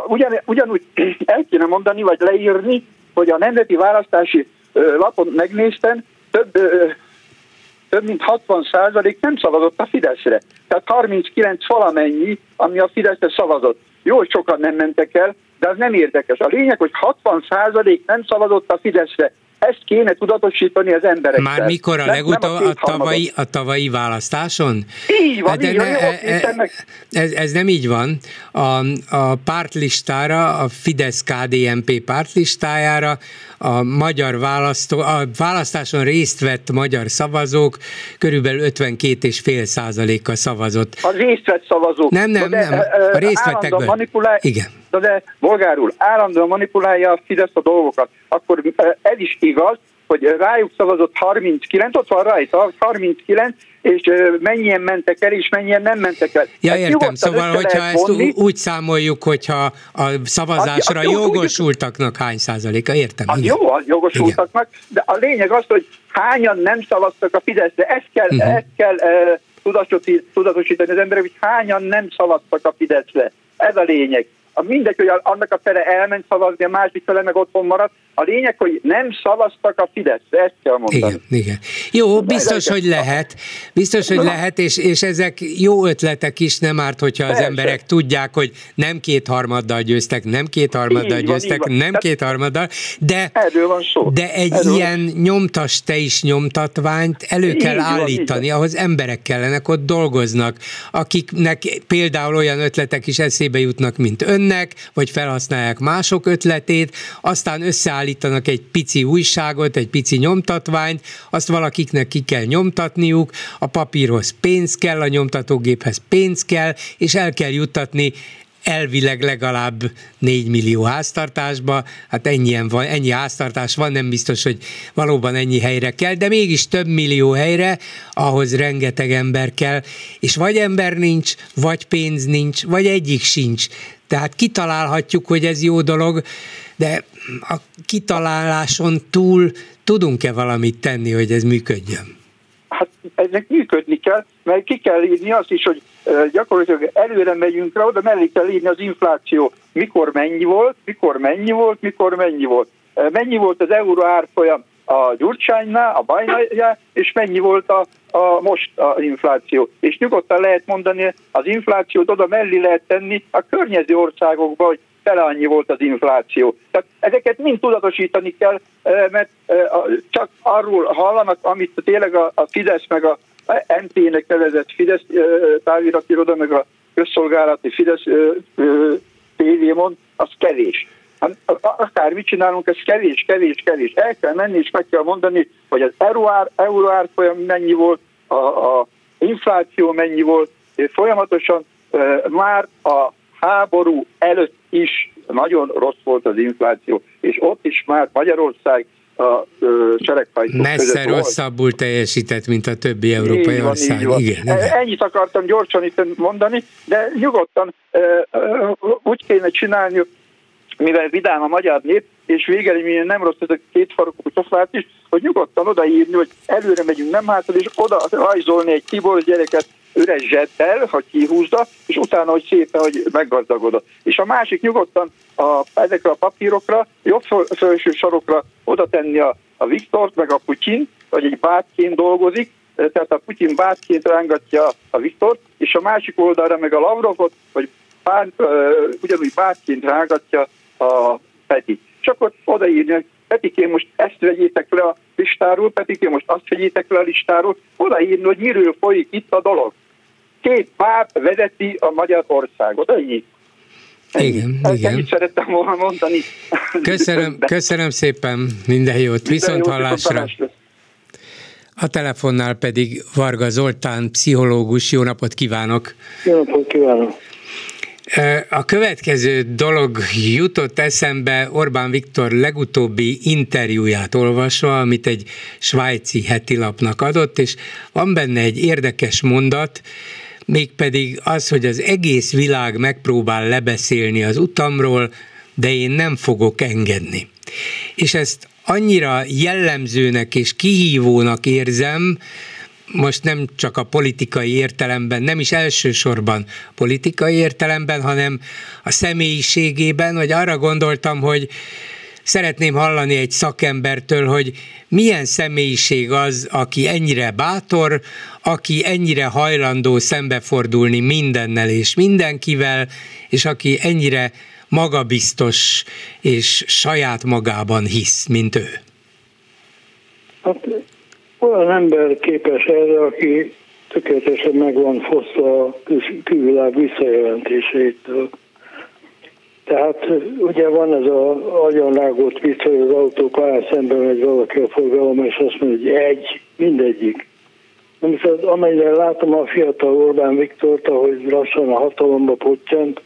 Ugyan, ugyanúgy el kéne mondani, vagy leírni, hogy a nemzeti választási lapon megnéztem, több több mint 60 százalék nem szavazott a Fideszre. Tehát 39 valamennyi, ami a Fideszre szavazott. Jó, sokan nem mentek el, de az nem érdekes. A lényeg, hogy 60 százalék nem szavazott a Fideszre. Ezt kéne tudatosítani az emberekkel. Már mikor a legutóbb a, a, tavalyi, a tavalyi választáson? Így van, hát így van, ne, e, ez, ez nem így van. A, a pártlistára, a Fidesz-KDNP pártlistájára a magyar választó, a választáson részt vett magyar szavazók körülbelül 52,5 százaléka szavazott. A részt vett szavazók. Nem, nem, de, nem. A részt vettekből. Manipulál... Igen. De, de bolgárul állandóan manipulálja a Fidesz a dolgokat. Akkor ez is igaz, hogy rájuk szavazott 39, ott van rajta, 39, és mennyien mentek el, és mennyien nem mentek el. Ja, ezt értem, szóval, hogyha ezt vonni, úgy számoljuk, hogyha a szavazásra az, az jogosultaknak hány százaléka, értem. Az igen. jó, az jogosultaknak, igen. de a lényeg az, hogy hányan nem szavaztak a Fideszre, ezt kell, uh-huh. ezt kell uh, tudatosítani az emberek, hogy hányan nem szavaztak a Fideszre. Ez a lényeg a mindegy, hogy annak a fele elment szavazni, a másik fele meg otthon maradt. A lényeg, hogy nem szavaztak a Fidesz, ezt kell mondani. Igen, igen. Jó, biztos, hogy lehet. Biztos, hogy lehet, és, és ezek jó ötletek is, nem árt, hogyha az Persze. emberek tudják, hogy nem kétharmaddal győztek, nem kétharmaddal győztek, van, nem kétharmaddal, de, van szó. de egy Erről ilyen nyomtas te is nyomtatványt elő kell így állítani, van, ahhoz emberek kellenek, ott dolgoznak, akiknek például olyan ötletek is eszébe jutnak, mint ön, jönnek, vagy felhasználják mások ötletét, aztán összeállítanak egy pici újságot, egy pici nyomtatványt, azt valakiknek ki kell nyomtatniuk, a papírhoz pénz kell, a nyomtatógéphez pénz kell, és el kell juttatni elvileg legalább 4 millió háztartásba, hát ennyien van, ennyi háztartás van, nem biztos, hogy valóban ennyi helyre kell, de mégis több millió helyre, ahhoz rengeteg ember kell, és vagy ember nincs, vagy pénz nincs, vagy egyik sincs. Tehát kitalálhatjuk, hogy ez jó dolog, de a kitaláláson túl tudunk-e valamit tenni, hogy ez működjön? Hát ennek működni kell, mert ki kell írni azt is, hogy gyakorlatilag előre megyünk rá, oda mellé kell írni az infláció, mikor mennyi volt, mikor mennyi volt, mikor mennyi volt. Mennyi volt az euró árfolyam a Gyurcsánynál, a Bajnajá, és mennyi volt a, a most az infláció. És nyugodtan lehet mondani, az inflációt oda mellé lehet tenni a környező országokba, hogy fele annyi volt az infláció. Tehát ezeket mind tudatosítani kell, mert csak arról hallanak, amit tényleg a Fidesz meg a MP-nek nevezett Fidesz távíratiroda, meg a közszolgálati Fidesz TV mond, az kevés. Hát, akár mit csinálunk, ez kevés, kevés, kevés. El kell menni, és meg kell mondani, hogy az euróár, euróár folyam mennyi volt, a, a infláció mennyi volt, és folyamatosan e, már a háború előtt is nagyon rossz volt az infláció, és ott is már Magyarország a seregfajtók Messze rosszabbul teljesített, mint a többi európai így van, ország. Így van. Igen, igen. Ennyit akartam gyorsan itt mondani, de nyugodtan úgy kéne csinálni, mivel vidám a magyar nép, és végeredményen nem rossz ez a két farokú kutyafát is, hogy nyugodtan odaírni, hogy előre megyünk, nem hátra, és oda rajzolni egy Tibor gyereket üres zseddel, hogy kihúzza, és utána, hogy szépen, hogy meggazdagodott. És a másik nyugodtan a, ezekre a papírokra, jobb felső sarokra oda tenni a, a Viktort, meg a Putyin, vagy egy bátként dolgozik, tehát a Putyin bátként rángatja a Viktort, és a másik oldalra meg a Lavrovot, vagy bár, uh, ugyanúgy bátként rángatja a Peti. És akkor odaírni, hogy Petikén most ezt vegyétek le a listáról, pedig én most azt vegyétek le a listáról, odaírni, hogy miről folyik itt a dolog. Két párt vezeti a magyar országot, ennyi. Igen, Ezt igen. Szerettem volna mondani. Köszönöm, köszönöm szépen, minden jót, viszont hallásra. A telefonnál pedig Varga Zoltán, pszichológus. Jó napot kívánok! Jó napot kívánok! A következő dolog jutott eszembe Orbán Viktor legutóbbi interjúját olvasva, amit egy svájci hetilapnak adott, és van benne egy érdekes mondat, mégpedig az, hogy az egész világ megpróbál lebeszélni az utamról, de én nem fogok engedni. És ezt annyira jellemzőnek és kihívónak érzem, most nem csak a politikai értelemben, nem is elsősorban politikai értelemben, hanem a személyiségében, hogy arra gondoltam, hogy szeretném hallani egy szakembertől, hogy milyen személyiség az, aki ennyire bátor, aki ennyire hajlandó szembefordulni mindennel és mindenkivel, és aki ennyire magabiztos és saját magában hisz, mint ő? Hát olyan ember képes erre, aki tökéletesen meg van fosztva a külvilág visszajelentéseitől. Tehát ugye van ez a agyonrágott vicc, hogy az autó pályán szemben megy valaki a forgalom, és azt mondja, hogy egy, mindegyik. Viszont amennyire látom a fiatal Orbán Viktort, ahogy lassan a hatalomba pottyant,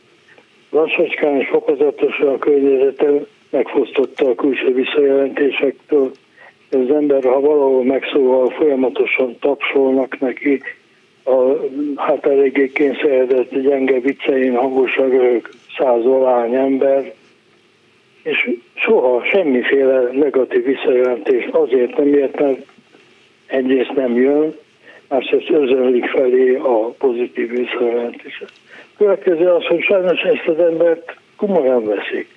lassacskán és fokozatosan a környezete megfosztotta a külső visszajelentésektől. Az ember, ha valahol megszólal, folyamatosan tapsolnak neki, a hát eléggé kényszeredett gyenge viccein hangosan röhög száz ember, és soha semmiféle negatív visszajelentés azért nem ért, mert egyrészt nem jön, másrészt özönlik felé a pozitív visszajelentés. Következő az, hogy sajnos ezt az embert komolyan veszik.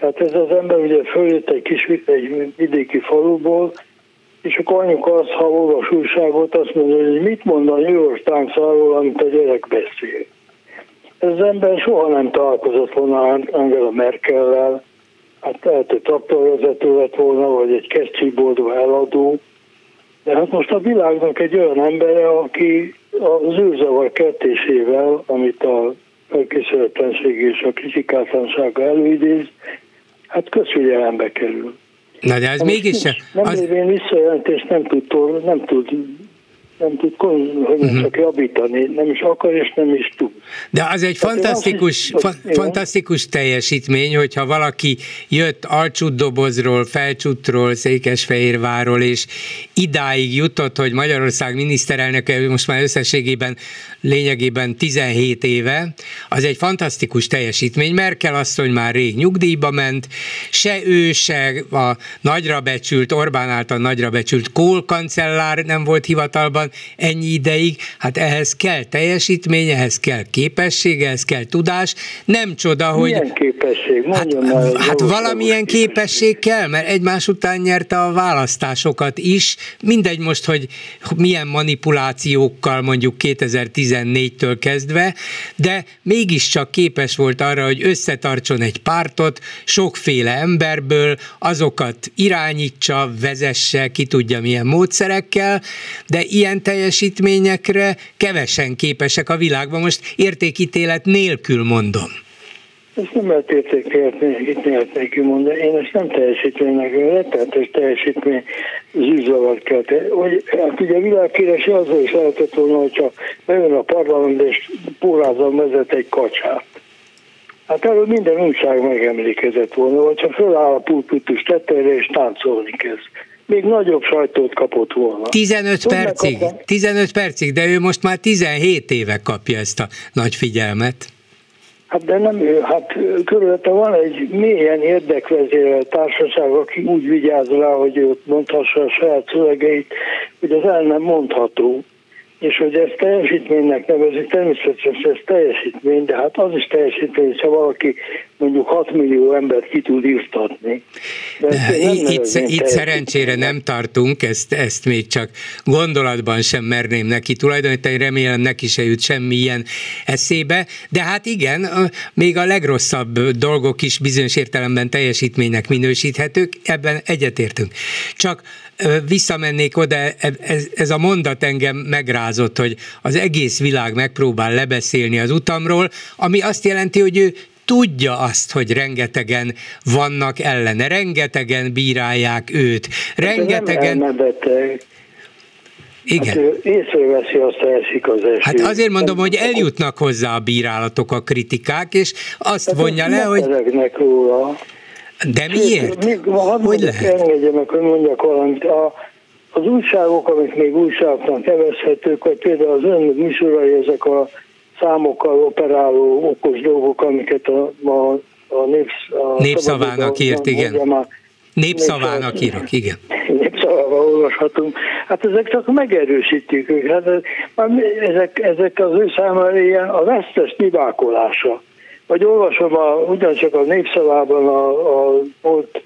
Tehát ez az ember ugye följött egy kis egy vidéki faluból, és akkor anyuka azt, ha olvas újságot, azt mondja, hogy mit mond a New York Times arról, amit a gyerek beszél. Ez az ember soha nem találkozott volna Angela Merkellel, hát lehet, hogy traktorvezető lett volna, vagy egy kesztyűboldó eladó, de hát most a világnak egy olyan embere, aki az űrzavar kettésével, amit a felkészületlenség és a kritikátlansága előidéz, hát közfigyelembe kerül. Na de ez mégis... Nem az... lévén visszajelentést nem tud, nem tud nem tud hogy uh-huh. csak javítani, nem is akar és nem is tud. De az egy fantasztikus, is, fa- fantasztikus teljesítmény, hogyha valaki jött alcsútdobozról, felcsútról, Székesfehérváról, és idáig jutott, hogy Magyarország miniszterelnöke most már összességében lényegében 17 éve, az egy fantasztikus teljesítmény. Merkel asszony már rég nyugdíjba ment, se ő, se a nagyra becsült, Orbán által nagyra becsült Kohl kancellár nem volt hivatalban, ennyi ideig, hát ehhez kell teljesítmény, ehhez kell képesség, ehhez kell tudás. Nem csoda, hogy... Milyen képesség? hát, el, hát valamilyen képesség. kell, mert egymás után nyerte a választásokat is. Mindegy most, hogy milyen manipulációkkal mondjuk 2014-től kezdve, de mégiscsak képes volt arra, hogy összetartson egy pártot sokféle emberből, azokat irányítsa, vezesse, ki tudja milyen módszerekkel, de ilyen teljesítményekre kevesen képesek a világban, most értékítélet nélkül mondom. Ezt nem lehet nélkül mondani. Én ezt nem teljesítménynek, rettenetes teljesítmény zűzavart kell. Hogy, hát ugye a világhíresi azzal is lehetett volna, hogyha bejön a parlament és pórázal vezet egy kacsát. Hát erről minden újság megemlékezett volna, vagy csak föláll a pulpitus tetejére és táncolni kezd még nagyobb sajtót kapott volna. 15 Tudnak percig, kapni? 15 percig, de ő most már 17 éve kapja ezt a nagy figyelmet. Hát de nem ő, hát körülötte van egy mélyen érdekvezérel társaság, aki úgy vigyáz rá, hogy ő mondhassa a saját szövegeit, hogy az el nem mondható és hogy ezt teljesítménynek nevezik, természetesen ez teljesítmény, de hát az is teljesítmény, ha valaki mondjuk 6 millió embert ki tud írtatni. Itt, itt szerencsére nem tartunk, ezt, ezt még csak gondolatban sem merném neki tulajdonítani, remélem neki se jut semmilyen eszébe, de hát igen, még a legrosszabb dolgok is bizonyos értelemben teljesítménynek minősíthetők, ebben egyetértünk. Csak visszamennék oda, ez, ez a mondat engem megrázott, hogy az egész világ megpróbál lebeszélni az utamról, ami azt jelenti, hogy ő tudja azt, hogy rengetegen vannak ellene, rengetegen bírálják őt, rengetegen... Nem igen. Hát ő észreveszi, azt esik az eső. Hát azért mondom, hogy eljutnak hozzá a bírálatok, a kritikák, és azt hát vonja le, hogy... róla. De miért? Még, hadd hogy lehet? Engedje meg, hogy mondjak valamit. A, az újságok, amik még újságoknak nevezhetők, vagy például az ön műsorai, ezek a számokkal operáló okos dolgok, amiket a, a, a, népsz, a népszavának írt, igen. Már, Népszavának írok, igen. Népszavával olvashatunk. Hát ezek csak megerősítik őket. Hát ezek, ezek az ő számára ilyen a vesztes nyivákolása. Vagy olvasom a, ugyancsak a népszavában a, a volt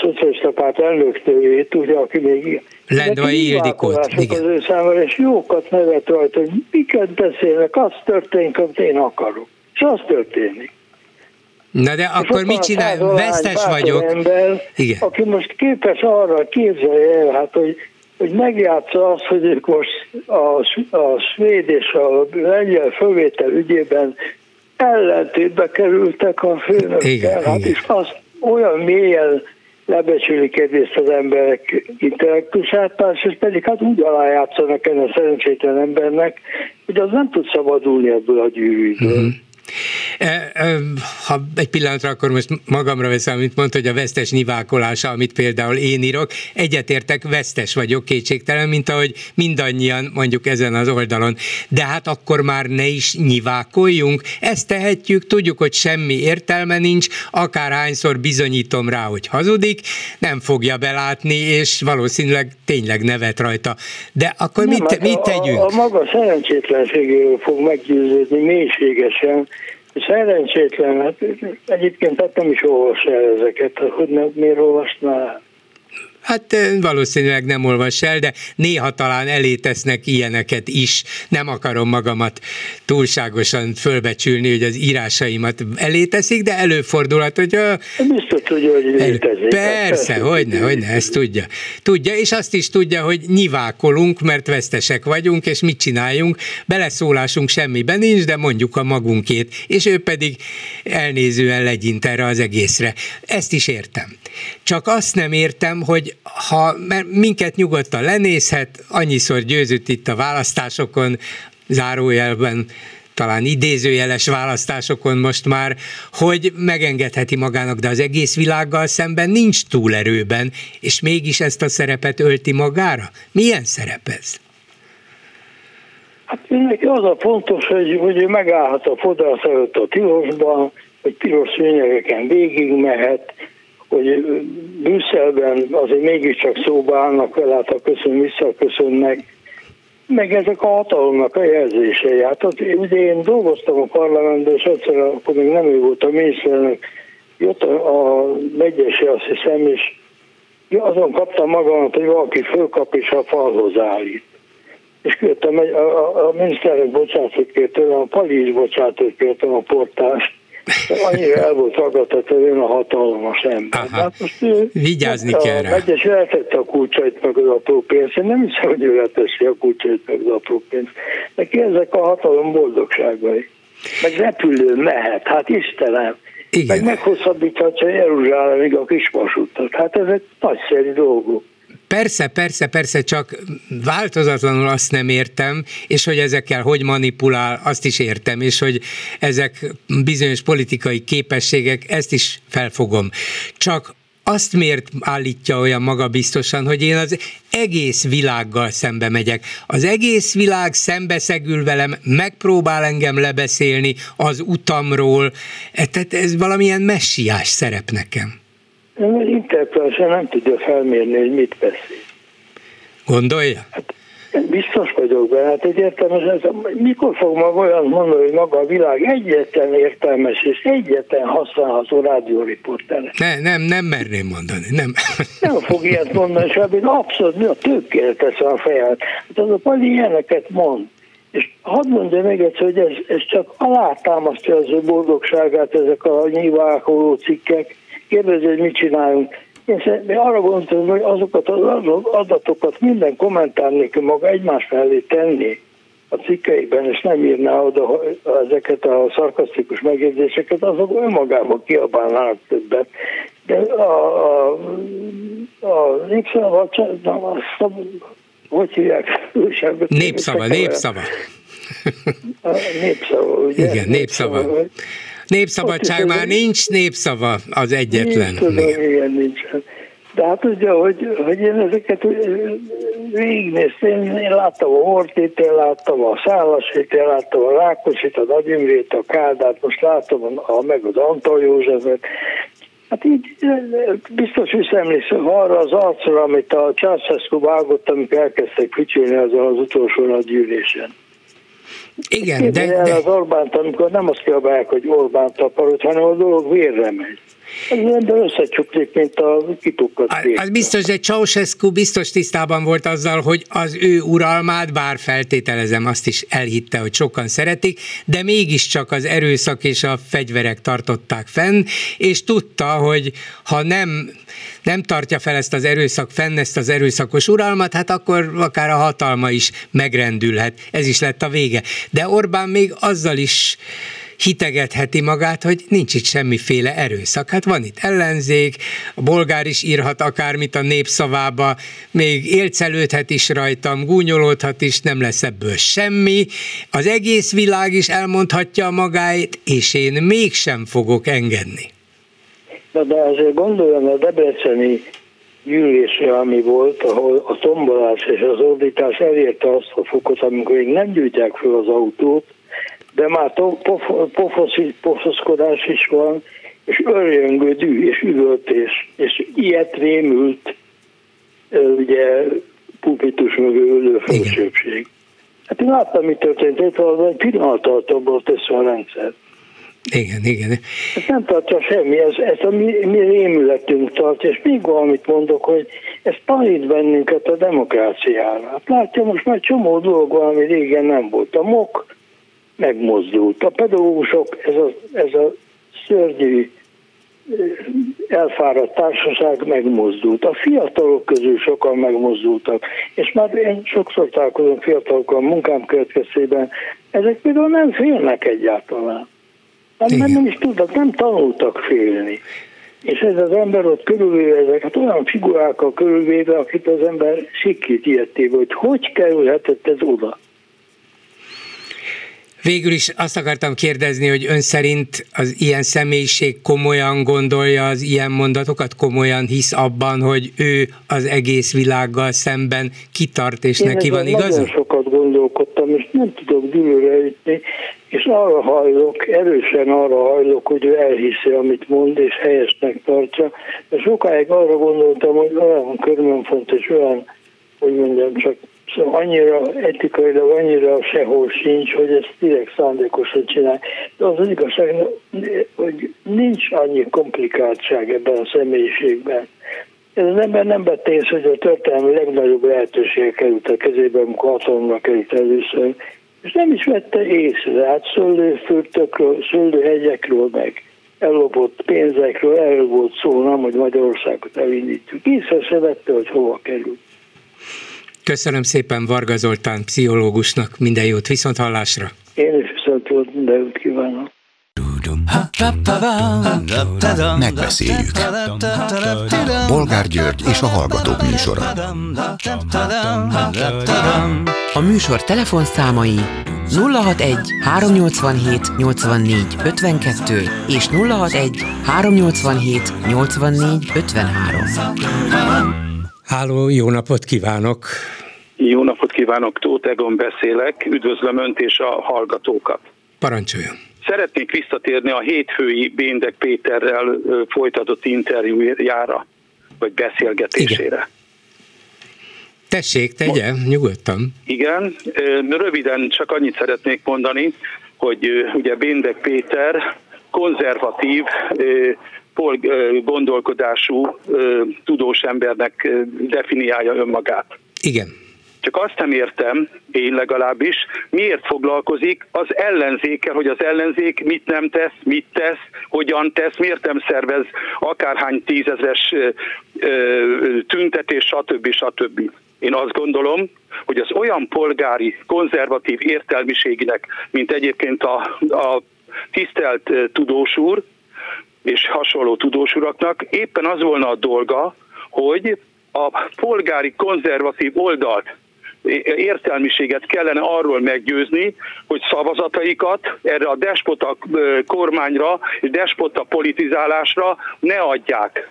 szocialista párt elnöktőjét, ugye, aki még Lendvai Ildikót, igen. az ő számára, és jókat nevet rajta, hogy miket beszélnek, az történik, amit én akarok. És az történik. Na de akkor mit csinál? Vesztes vagyok. Ember, Igen. Aki most képes arra képzelje el, hát, hogy, hogy megjátsza azt, hogy ők most a, a svéd és a lengyel fölvétel ügyében ellentétbe kerültek a főnökkel. Igen, hát igen. és azt olyan mélyen lebecsülik egyrészt az emberek intellektusát, és pedig hát úgy alájátszanak ennek a szerencsétlen embernek, hogy az nem tud szabadulni ebből a gyűrűből. Uh-huh. E, e, ha egy pillanatra, akkor most magamra veszem, amit mondta, hogy a vesztes nyivákolása, amit például én írok, egyetértek, vesztes vagyok, kétségtelen, mint ahogy mindannyian mondjuk ezen az oldalon. De hát akkor már ne is nyivákoljunk, ezt tehetjük, tudjuk, hogy semmi értelme nincs, akárhányszor bizonyítom rá, hogy hazudik, nem fogja belátni, és valószínűleg tényleg nevet rajta. De akkor nem, mit, hát mit tegyünk? A, a maga szerencsétlenségéről fog meggyőződni mélységesen, Szerencsétlen, hát egyébként hát nem is olvas el ezeket, hogy nem, miért olvasná Hát valószínűleg nem olvas el, de néha talán elé tesznek ilyeneket is. Nem akarom magamat túlságosan fölbecsülni, hogy az írásaimat elé teszik, de előfordulhat, hogy... A... Biztos tudja, hogy létezik. Persze, persze, hogyne, hogyne, ezt tudja. Tudja, és azt is tudja, hogy nyivákolunk, mert vesztesek vagyunk, és mit csináljunk, beleszólásunk semmiben nincs, de mondjuk a magunkét, és ő pedig elnézően legyint erre az egészre. Ezt is értem. Csak azt nem értem, hogy ha mert minket nyugodtan lenézhet, annyiszor győzött itt a választásokon, zárójelben talán idézőjeles választásokon most már, hogy megengedheti magának, de az egész világgal szemben nincs túlerőben, és mégis ezt a szerepet ölti magára? Milyen szerep ez? Hát neki az a fontos, hogy, hogy megállhat a fodrász előtt a tilosban, hogy piros szőnyegeken végig mehet, hogy Brüsszelben azért mégiscsak szóba állnak vele, hát a köszön visszaköszönnek, meg ezek a hatalomnak a jelzései. Hát az, ugye én dolgoztam a parlamentben, és egyszer akkor még nem ő volt a miniszterelnök, jött a, a megyesi, azt hiszem, és azon kaptam magamat, hogy valaki fölkap és a falhoz állít. És kértem, a, a, a miniszternek bocsánatot kértem, a Pali is bocsánatot kértem a portást, Annyira el volt ragadott, hogy ön a hatalmas ember. Aha. Hát most ő, Vigyázni hát kell rá. Megyes letette a kulcsait meg az apró pénzt. Én nem hiszem, hogy ő leteszi a kulcsait meg az apró pénzt. Neki ezek a hatalom boldogságai. Meg repülő mehet, hát Istenem. Igen. Meg meghosszabbíthatja Jeruzsálemig a kisvasutat. Hát ezek nagyszerű dolgok. Persze, persze, persze, csak változatlanul azt nem értem, és hogy ezekkel hogy manipulál, azt is értem, és hogy ezek bizonyos politikai képességek, ezt is felfogom. Csak azt miért állítja olyan magabiztosan, hogy én az egész világgal szembe megyek. Az egész világ szembeszegül velem, megpróbál engem lebeszélni az utamról. E, tehát ez valamilyen messiás szerep nekem. Az interpretáció nem tudja felmérni, hogy mit beszél. Gondolja? Hát, biztos vagyok benne, hát egy értelmes, ez, mikor fog maga olyan mondani, hogy maga a világ egyetlen értelmes és egyetlen használható rádióriporter? Ne, nem, nem merném mondani, nem. Nem fog ilyet mondani, és abban abszolút a tökéletes a fejet. Hát az a Pali ilyeneket mond. És hadd mondja meg egyszer, hogy ez, ez csak alátámasztja az ő boldogságát, ezek a nyilvánvaló cikkek, kérdezi, hogy mit csináljunk. Én arra gondoltam, hogy azokat az adatokat minden kommentár nélkül maga egymás mellé tenni a cikkeiben, és nem írná oda ezeket a szarkasztikus megjegyzéseket, azok önmagában kiabálnának többet. De a, a, a népszava, hogy hívják? Népszava, népszava. A népszava, ugye? Igen, népszava. népszava. Népszabadság már nincs, népszava az egyetlen. Nincs, tudom, igen, nincsen. De hát ugye, hogy, hogy én ezeket végignéztem, én láttam a Hortét, én láttam a Szálasét, én láttam a Rákosit, a Nagy Imrét, a Kádát, most látom a, a, meg az Antal Józsefet. Hát így biztos visszaemlékszem arra az arcra, amit a Ceausescu vágott, amikor elkezdtek kücsülni azon az utolsó nagy gyűlésen. Igen, de, de... az Orbánt, amikor nem azt kiabálják, hogy Orbán taparod, hanem a dolog vérre megy. Ez ember összecsuklik, mint a kitukat. Az biztos, hogy Ceausescu biztos tisztában volt azzal, hogy az ő uralmát, bár feltételezem, azt is elhitte, hogy sokan szeretik, de mégiscsak az erőszak és a fegyverek tartották fenn, és tudta, hogy ha nem nem tartja fel ezt az erőszak, fenn ezt az erőszakos uralmat, hát akkor akár a hatalma is megrendülhet. Ez is lett a vége. De Orbán még azzal is hitegetheti magát, hogy nincs itt semmiféle erőszak. Hát van itt ellenzék, a bolgár is írhat akármit a népszavába, még élcelődhet is rajtam, gúnyolódhat is, nem lesz ebből semmi. Az egész világ is elmondhatja magáit, és én mégsem fogok engedni. Na de azért gondolom a debreceni gyűlésre, ami volt, ahol a tombolás és az ordítás elérte azt a fokot, amikor még nem gyűjtják fel az autót, de már pofoszkodás is van, és örjöngő dű, és üvöltés, és ilyet rémült ugye pulpitus mögő ülő felsőbség. Hát én láttam, mi történt, itt egy pillanat alatt össze a rendszer. Igen, igen. Ez nem tartja semmi, ez, ez a mi, mi rémületünk tart, és még valamit mondok, hogy ez tanít bennünket a demokráciára. Hát látja, most már csomó dolog van, ami régen nem volt. A MOK megmozdult. A pedagógusok, ez a, ez a szörnyű elfáradt társaság megmozdult. A fiatalok közül sokan megmozdultak, és már én sokszor találkozom fiatalokkal munkám következtében, ezek például nem félnek egyáltalán. Nem, nem, nem is tudnak, nem tanultak félni. És ez az ember ott körülvéve ezeket olyan figurákkal körülvéve, akit az ember sikít ilyetébe, hogy hogy kerülhetett ez oda. Végül is azt akartam kérdezni, hogy ön szerint az ilyen személyiség komolyan gondolja az ilyen mondatokat, komolyan hisz abban, hogy ő az egész világgal szemben kitart, és Én neki van igaza? Nagyon sokat gondolkodtam, és nem tudok dűlőre ütni, és arra hajlok, erősen arra hajlok, hogy ő elhiszi, amit mond, és helyesnek tartja. De sokáig arra gondoltam, hogy olyan körülményfontos, olyan, hogy mondjam, csak Szóval annyira etikailag annyira sehol sincs, hogy ezt direkt szándékosan csinál. De az, az igazság, hogy nincs annyi komplikáltság ebben a személyiségben. Ez az ember nem vette észre, hogy a történelmi legnagyobb lehetősége került a kezébe, amikor hatalomra került először, és nem is vette észre, hát szőlőfürtökről, szőlőhegyekről meg ellopott pénzekről, erről volt szó, nem, hogy Magyarországot elindítjuk. Észre se vette, hogy hova került. Köszönöm szépen Varga Zoltán pszichológusnak, minden jót, viszont hallásra. Én is viszont jót, minden jót kívánok. Megbeszéljük. Bolgár György és a Hallgatók műsora. A műsor telefonszámai 061 387 84 52 és 061 387 84 53. Háló, jó napot kívánok! Jó napot kívánok, Tóth Egon beszélek, üdvözlöm Önt és a hallgatókat. Parancsoljon! Szeretnék visszatérni a hétfői Béndek Péterrel folytatott interjújára, vagy beszélgetésére. Igen. Tessék, tegye, nyugodtan. Igen, röviden csak annyit szeretnék mondani, hogy ugye Béndek Péter konzervatív, gondolkodású tudós embernek definiálja önmagát. Igen. Csak azt nem értem, én legalábbis, miért foglalkozik az ellenzékkel, hogy az ellenzék mit nem tesz, mit tesz, hogyan tesz, miért nem szervez akárhány tízezres tüntetés, stb. stb. Én azt gondolom, hogy az olyan polgári, konzervatív értelmiségnek, mint egyébként a, a tisztelt tudós úr, és hasonló tudós uraknak éppen az volna a dolga, hogy a polgári konzervatív oldalt értelmiséget kellene arról meggyőzni, hogy szavazataikat erre a despota kormányra és despota politizálásra ne adják.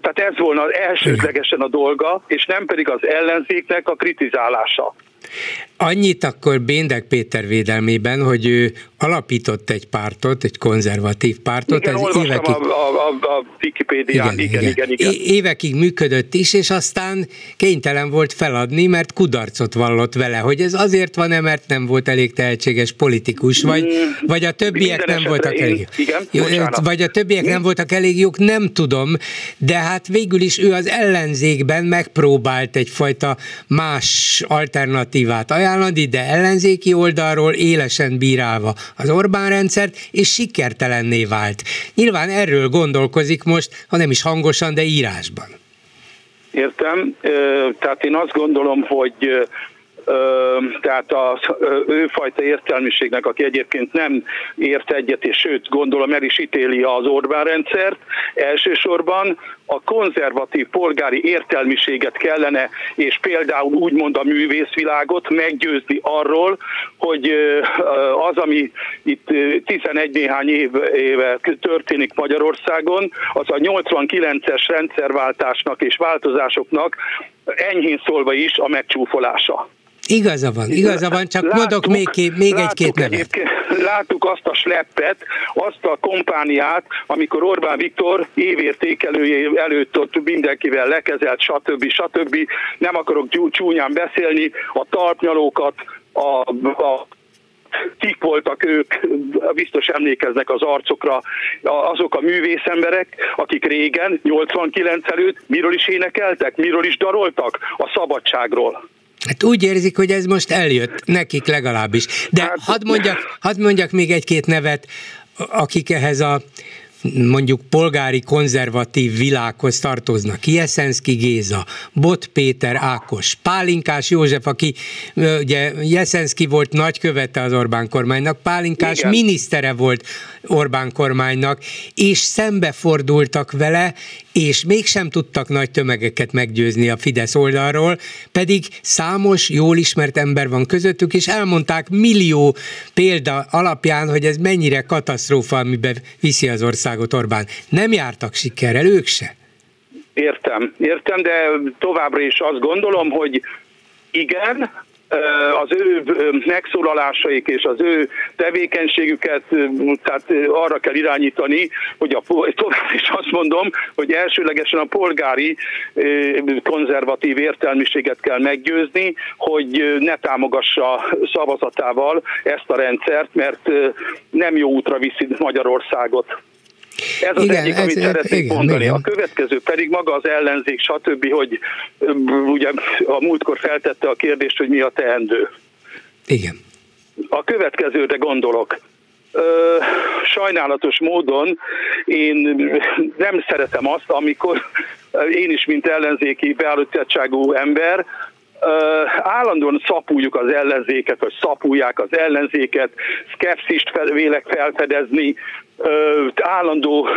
Tehát ez volna elsődlegesen a dolga, és nem pedig az ellenzéknek a kritizálása. Annyit akkor Béndek Péter védelmében, hogy ő alapított egy pártot, egy konzervatív pártot. Igen, ez évekig, a, a, a Wikipédián, igen, igen, igen, igen. Évekig működött is, és aztán kénytelen volt feladni, mert kudarcot vallott vele, hogy ez azért van-e, mert nem volt elég tehetséges politikus, vagy, mm, vagy a többiek nem voltak én, elég. Igen, vagy a többiek nem voltak elég jók, nem tudom, de hát végül is ő az ellenzékben megpróbált egyfajta más alternatívát ajánlani, de ellenzéki oldalról élesen bírálva az Orbán rendszert, és sikertelenné vált. Nyilván erről gondolkozik most, ha nem is hangosan, de írásban. Értem, tehát én azt gondolom, hogy tehát az őfajta értelmiségnek, aki egyébként nem ért egyet, és sőt gondolom el is ítéli az Orbán rendszert, elsősorban a konzervatív polgári értelmiséget kellene, és például úgymond a művészvilágot meggyőzni arról, hogy az, ami itt 11 néhány év, éve történik Magyarországon, az a 89-es rendszerváltásnak és változásoknak enyhén szólva is a megcsúfolása. Igaza van, igaza van, csak láttuk, mondok még, még egy-két nevet. Láttuk azt a sleppet, azt a kompániát, amikor Orbán Viktor évértékelője előtt ott mindenkivel lekezelt, stb. stb. Nem akarok csúnyán beszélni, a talpnyalókat, a, a kik voltak ők, biztos emlékeznek az arcokra, azok a művészemberek, akik régen, 89 előtt miről is énekeltek, miről is daroltak? A szabadságról. Hát úgy érzik, hogy ez most eljött, nekik legalábbis. De hát, hadd mondjak, hadd mondjak még egy-két nevet, akik ehhez a mondjuk polgári konzervatív világhoz tartoznak. Jeszenszki Géza, Bot Péter Ákos, Pálinkás József, aki ugye Jeszenszki volt nagykövete az Orbán kormánynak, Pálinkás Igen. minisztere volt Orbán kormánynak, és szembefordultak vele, és mégsem tudtak nagy tömegeket meggyőzni a Fidesz oldalról, pedig számos, jól ismert ember van közöttük, és elmondták millió példa alapján, hogy ez mennyire katasztrófa, amiben viszi az országot Orbán. Nem jártak sikerrel, ők se. Értem, értem, de továbbra is azt gondolom, hogy igen, az ő megszólalásaik és az ő tevékenységüket tehát arra kell irányítani, hogy a, tovább is azt mondom, hogy elsőlegesen a polgári konzervatív értelmiséget kell meggyőzni, hogy ne támogassa szavazatával ezt a rendszert, mert nem jó útra viszi Magyarországot. Ez az igen, egyik, amit ez, szeretnék igen, mondani. Igen. A következő pedig maga az ellenzék, stb., hogy ugye a múltkor feltette a kérdést, hogy mi a teendő. Igen. A következőre gondolok. Ö, sajnálatos módon én nem szeretem azt, amikor én is, mint ellenzéki beállítottságú ember, állandóan szapuljuk az ellenzéket, vagy szapulják az ellenzéket, szkepszist fel, vélek felfedezni, állandó,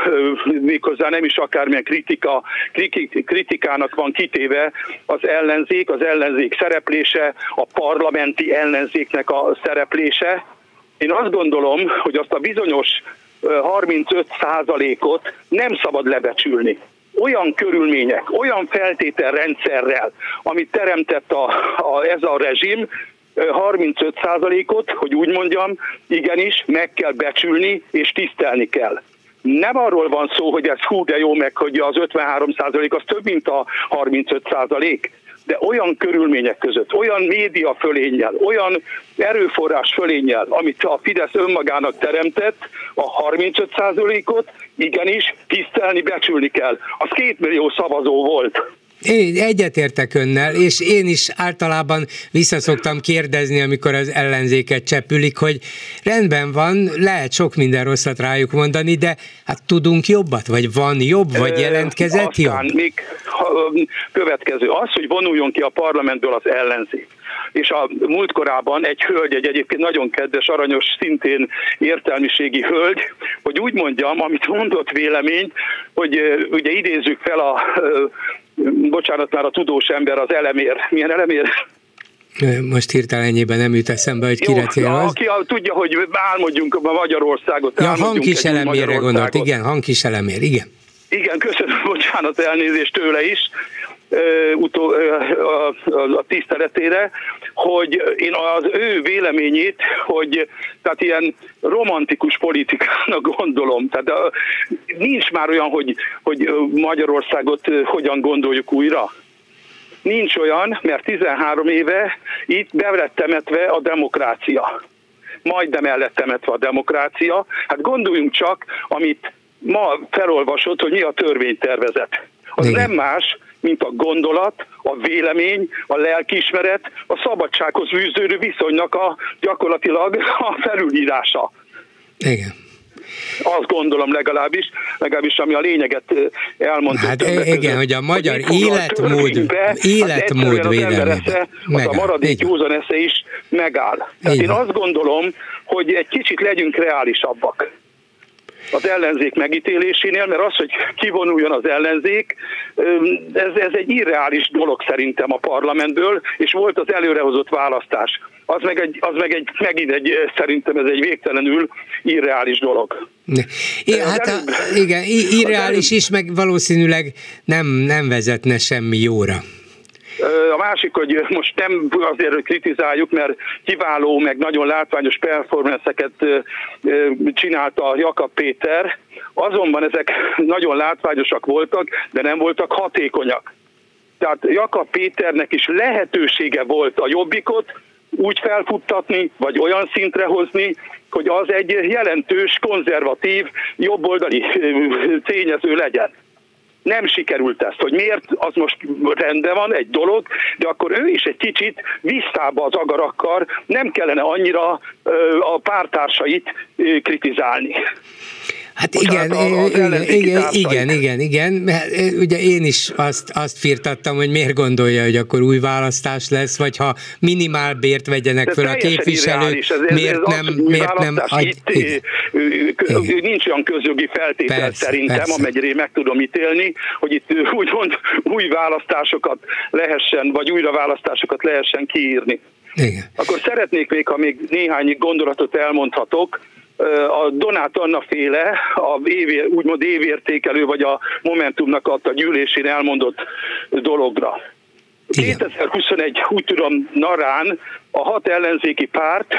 méghozzá nem is akármilyen kritika, kritikának van kitéve az ellenzék, az ellenzék szereplése, a parlamenti ellenzéknek a szereplése. Én azt gondolom, hogy azt a bizonyos 35 százalékot nem szabad lebecsülni olyan körülmények, olyan feltételrendszerrel, amit teremtett a, a, ez a rezsim, 35%-ot, hogy úgy mondjam, igenis meg kell becsülni és tisztelni kell. Nem arról van szó, hogy ez hú de jó, meg hogy az 53% az több, mint a 35%, de olyan körülmények között, olyan média fölénnyel, olyan erőforrás fölénnyel, amit a Fidesz önmagának teremtett, a 35%-ot igenis tisztelni, becsülni kell. Az két millió szavazó volt. Én egyetértek önnel, és én is általában visszaszoktam kérdezni, amikor az ellenzéket csepülik, hogy rendben van, lehet sok minden rosszat rájuk mondani, de hát tudunk jobbat, vagy van jobb, vagy jelentkezett Aztán jobb? még következő, az, hogy vonuljon ki a parlamentből az ellenzék és a múltkorában egy hölgy, egy egyébként nagyon kedves, aranyos, szintén értelmiségi hölgy, hogy úgy mondjam, amit mondott véleményt, hogy ugye idézzük fel a, bocsánat már a tudós ember, az elemér. Milyen elemér? Most hirtelen ennyiben nem jut eszembe, hogy kire céloz. Aki tudja, hogy álmodjunk a Magyarországot. Ja, hangkis elemére gondolt, igen, hangkis elemér, igen. Igen, köszönöm, bocsánat, elnézést tőle is utó, a, a, a tiszteletére, hogy én az ő véleményét, hogy tehát ilyen romantikus politikának gondolom. Tehát a, nincs már olyan, hogy, hogy Magyarországot hogyan gondoljuk újra. Nincs olyan, mert 13 éve itt be lett temetve a demokrácia. Majdnem el lett temetve a demokrácia. Hát gondoljunk csak, amit ma felolvasott, hogy mi a törvénytervezet. Az Igen. nem más, mint a gondolat, a vélemény, a lelkiismeret, a szabadsághoz fűződő viszonynak a gyakorlatilag a felülírása. Igen. Azt gondolom legalábbis, legalábbis ami a lényeget elmondta. Hát igen, hogy a magyar hogy életmód, életmód védelmében. Az a maradék józan esze is megáll. Tehát én azt gondolom, hogy egy kicsit legyünk reálisabbak az ellenzék megítélésénél, mert az, hogy kivonuljon az ellenzék, ez, ez egy irreális dolog szerintem a parlamentből, és volt az előrehozott választás. Az meg, egy, az meg egy, megint egy, szerintem ez egy végtelenül irreális dolog. É, hát a, igen, irreális is, meg valószínűleg nem, nem vezetne semmi jóra. A másik, hogy most nem azért hogy kritizáljuk, mert kiváló, meg nagyon látványos performanceket csinálta Jakab Péter, azonban ezek nagyon látványosak voltak, de nem voltak hatékonyak. Tehát Jakab Péternek is lehetősége volt a jobbikot úgy felfuttatni, vagy olyan szintre hozni, hogy az egy jelentős, konzervatív, jobboldali tényező legyen nem sikerült ezt. Hogy miért, az most rendben van, egy dolog, de akkor ő is egy kicsit visszába az agarakkar, nem kellene annyira a pártársait kritizálni. Hát igen, igen, igen, igen, igen, igen, ugye én is azt, azt firtattam, hogy miért gondolja, hogy akkor új választás lesz, vagy ha minimálbért vegyenek föl a képviselők, ez, ez, miért ez nem, az, miért nem agy, itt, igen. nincs olyan közjogi feltétel persze, szerintem, persze. amelyre meg tudom ítélni, hogy itt úgymond új választásokat lehessen, vagy újra választásokat lehessen kiírni. Igen. Akkor szeretnék még, ha még néhány gondolatot elmondhatok, a Donát Anna féle, a év, úgymond évértékelő, vagy a Momentumnak a gyűlésén elmondott dologra. Igen. 2021, úgy tudom, narán a hat ellenzéki párt,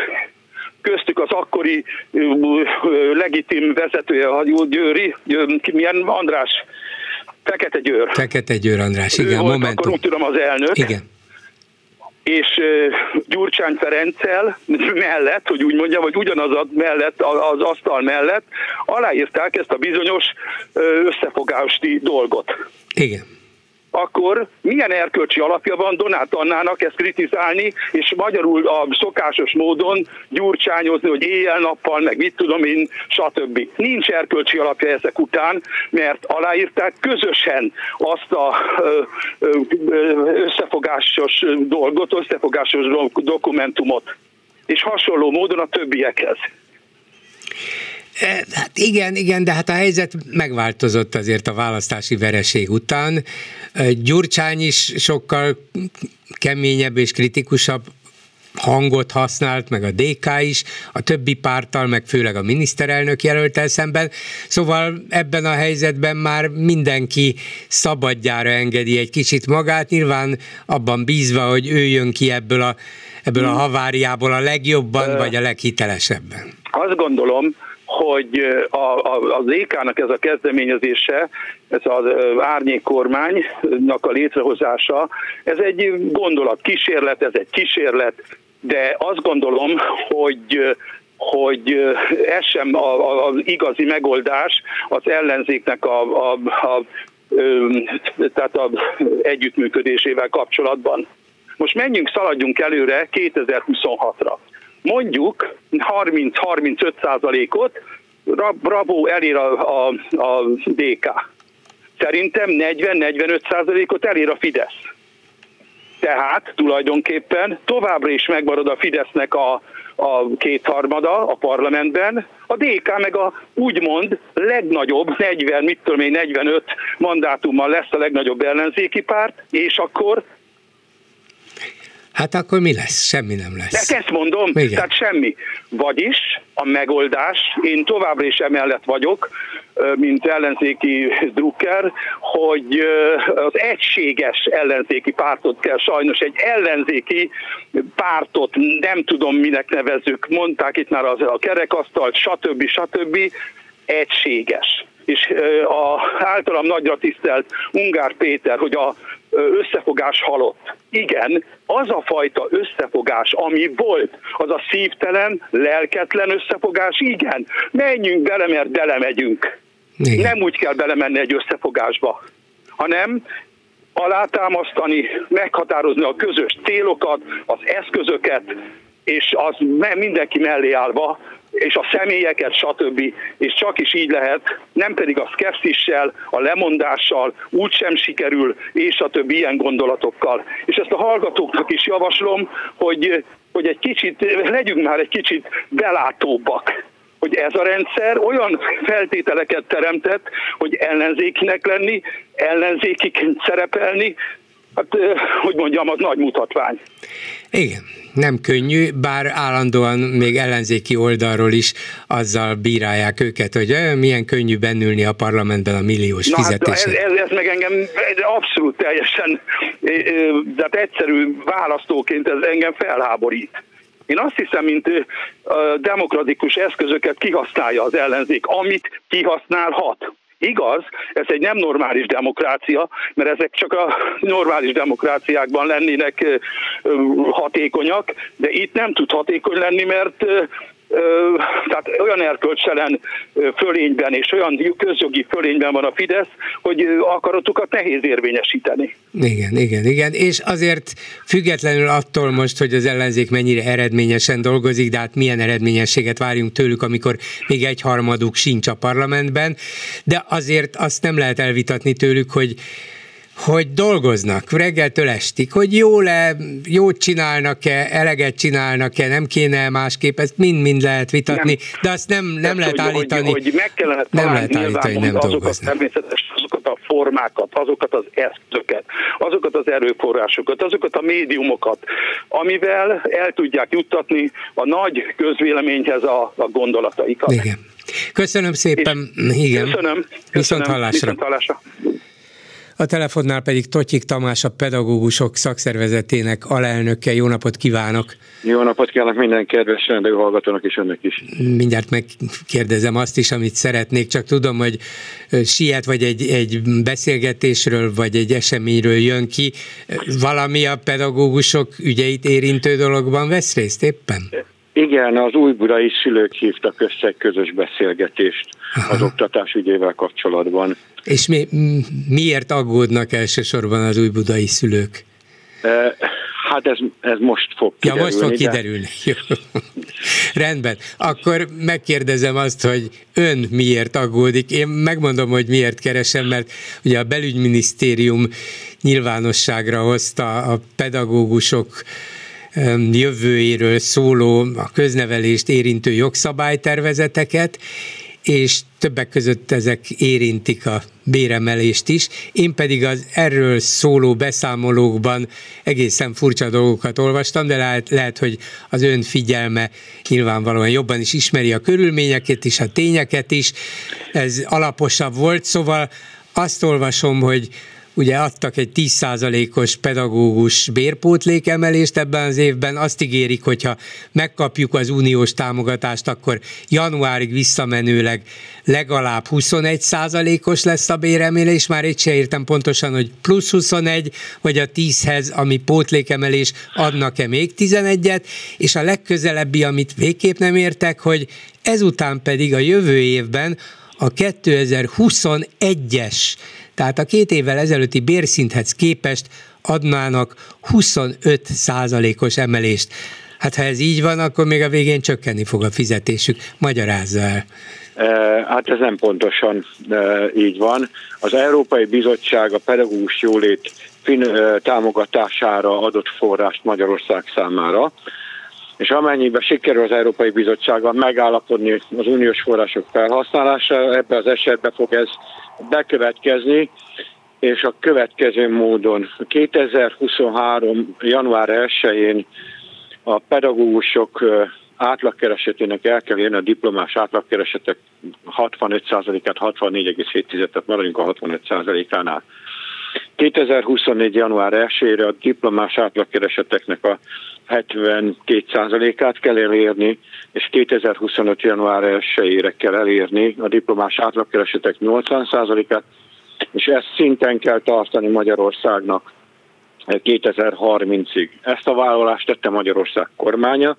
köztük az akkori legitim vezetője, a Győri, milyen András, Fekete Győr. Fekete Győr András, igen, ő volt, Momentum. Akkor úgy tudom az elnök. Igen és Gyurcsány Ferenccel mellett, hogy úgy mondjam, vagy ugyanaz a mellett, az asztal mellett aláírták ezt a bizonyos összefogásti dolgot. Igen akkor milyen erkölcsi alapja van Donát Annának ezt kritizálni, és magyarul a szokásos módon gyurcsányozni, hogy éjjel-nappal, meg mit tudom én, stb. Nincs erkölcsi alapja ezek után, mert aláírták közösen azt a összefogásos dolgot, összefogásos dokumentumot, és hasonló módon a többiekhez. E, hát igen, igen, de hát a helyzet megváltozott azért a választási vereség után. E, Gyurcsány is sokkal keményebb és kritikusabb hangot használt, meg a DK is, a többi pártal, meg főleg a miniszterelnök jelöltel szemben. Szóval ebben a helyzetben már mindenki szabadjára engedi egy kicsit magát, nyilván abban bízva, hogy ő jön ki ebből a, ebből a haváriából a legjobban, vagy a leghitelesebben. Azt gondolom, hogy a, a, az EK-nak ez a kezdeményezése, ez az árnyék kormánynak a létrehozása, ez egy gondolat, kísérlet, ez egy kísérlet, de azt gondolom, hogy hogy ez sem az igazi megoldás az ellenzéknek a, a, a tehát a együttműködésével kapcsolatban. Most menjünk, szaladjunk előre 2026-ra. Mondjuk 30-35 százalékot Bravo elér a, a, a DK. Szerintem 40-45 százalékot elér a Fidesz. Tehát tulajdonképpen továbbra is megmarad a Fidesznek a, a kétharmada a parlamentben, a DK meg a úgymond legnagyobb, 40, mit tudom én, 45 mandátummal lesz a legnagyobb ellenzéki párt, és akkor Hát akkor mi lesz? Semmi nem lesz. De ezt mondom, Igen. tehát semmi. Vagyis a megoldás, én továbbra is emellett vagyok, mint ellenzéki drukker, hogy az egységes ellenzéki pártot kell sajnos, egy ellenzéki pártot, nem tudom minek nevezzük, mondták itt már az, a kerekasztalt, stb. stb. egységes és a általam nagyra tisztelt Ungár Péter, hogy a összefogás halott. Igen, az a fajta összefogás, ami volt, az a szívtelen, lelketlen összefogás, igen, menjünk bele, mert belemegyünk. Igen. Nem úgy kell belemenni egy összefogásba, hanem alátámasztani, meghatározni a közös célokat, az eszközöket, és az mindenki mellé állva és a személyeket, stb. És csak is így lehet, nem pedig a szkepszissel, a lemondással, úgy sem sikerül, és a többi ilyen gondolatokkal. És ezt a hallgatóknak is javaslom, hogy, hogy egy kicsit, legyünk már egy kicsit belátóbbak hogy ez a rendszer olyan feltételeket teremtett, hogy ellenzékinek lenni, ellenzékiként szerepelni, hát hogy mondjam, az nagy mutatvány. Igen, nem könnyű, bár állandóan még ellenzéki oldalról is azzal bírálják őket, hogy milyen könnyű bennülni a parlamentben a milliós Na. Hát ez, ez, ez meg engem abszolút teljesen, de hát egyszerű választóként ez engem felháborít. Én azt hiszem, mint demokratikus eszközöket kihasználja az ellenzék, amit kihasználhat. Igaz, ez egy nem normális demokrácia, mert ezek csak a normális demokráciákban lennének hatékonyak, de itt nem tud hatékony lenni, mert tehát olyan erkölcselen fölényben és olyan közjogi fölényben van a Fidesz, hogy akaratukat nehéz érvényesíteni. Igen, igen, igen, és azért függetlenül attól most, hogy az ellenzék mennyire eredményesen dolgozik, de hát milyen eredményességet várjunk tőlük, amikor még egy harmaduk sincs a parlamentben, de azért azt nem lehet elvitatni tőlük, hogy hogy dolgoznak reggeltől estig, hogy jól-e, jót csinálnak-e, eleget csinálnak-e, nem kéne másképp, ezt mind-mind lehet vitatni, nem. de azt nem, nem lehet hogy, állítani, hogy, hogy meg kellene nem lehet állítani, hogy nem azokat dolgoznak. Azokat a formákat, azokat az eszközöket, azokat az erőforrásokat, azokat a médiumokat, amivel el tudják juttatni a nagy közvéleményhez a, a gondolataikat. Igen. Köszönöm szépen. És Igen. Köszönöm. köszönöm. Viszont hallásra. Viszont hallásra. A telefonnál pedig Totyik Tamás, a pedagógusok szakszervezetének alelnöke. Jó napot kívánok! Jó napot kívánok minden kedves rendező hallgatónak és önnek is. Mindjárt megkérdezem azt is, amit szeretnék, csak tudom, hogy siet vagy egy, egy beszélgetésről, vagy egy eseményről jön ki. Valami a pedagógusok ügyeit érintő dologban vesz részt éppen? Igen, az újbudai szülők hívtak össze egy közös beszélgetést Aha. az oktatás ügyével kapcsolatban. És mi, miért aggódnak elsősorban az újbudai szülők? Hát ez, ez most fog kiderülni. Ja, most fog kiderülni. De... Rendben. Akkor megkérdezem azt, hogy ön miért aggódik. Én megmondom, hogy miért keresem, mert ugye a belügyminisztérium nyilvánosságra hozta a pedagógusok jövőjéről szóló, a köznevelést érintő jogszabálytervezeteket, és többek között ezek érintik a béremelést is. Én pedig az erről szóló beszámolókban egészen furcsa dolgokat olvastam, de lehet, lehet hogy az ön figyelme nyilvánvalóan jobban is ismeri a körülményeket is, a tényeket is. Ez alaposabb volt, szóval azt olvasom, hogy ugye adtak egy 10%-os pedagógus bérpótlékemelést ebben az évben, azt ígérik, hogyha megkapjuk az uniós támogatást, akkor januárig visszamenőleg legalább 21%-os lesz a béremelés, már itt se értem pontosan, hogy plusz 21, vagy a 10-hez, ami pótlékemelés, adnak-e még 11-et, és a legközelebbi, amit végképp nem értek, hogy ezután pedig a jövő évben a 2021-es Tehát a két évvel ezelőtti bérszinthez képest adnának 25 százalékos emelést. Hát ha ez így van, akkor még a végén csökkenni fog a fizetésük. Magyarázza el. Hát ez nem pontosan így van. Az Európai Bizottság a pedagógus jólét támogatására adott forrást Magyarország számára, és amennyiben sikerül az Európai Bizottsággal megállapodni az uniós források felhasználására, ebbe az esetben fog ez bekövetkezni, és a következő módon 2023. január 1-én a pedagógusok átlagkeresetének el kell érni a diplomás átlagkeresetek 65%-át, 64,7-et, tehát maradjunk a 65%-ánál. 2024. január 1-ére a diplomás átlagkereseteknek a 72%-át kell elérni, és 2025. január 1-ére kell elérni a diplomás átlagkeresetek 80%-át, és ezt szinten kell tartani Magyarországnak 2030-ig. Ezt a vállalást tette Magyarország kormánya,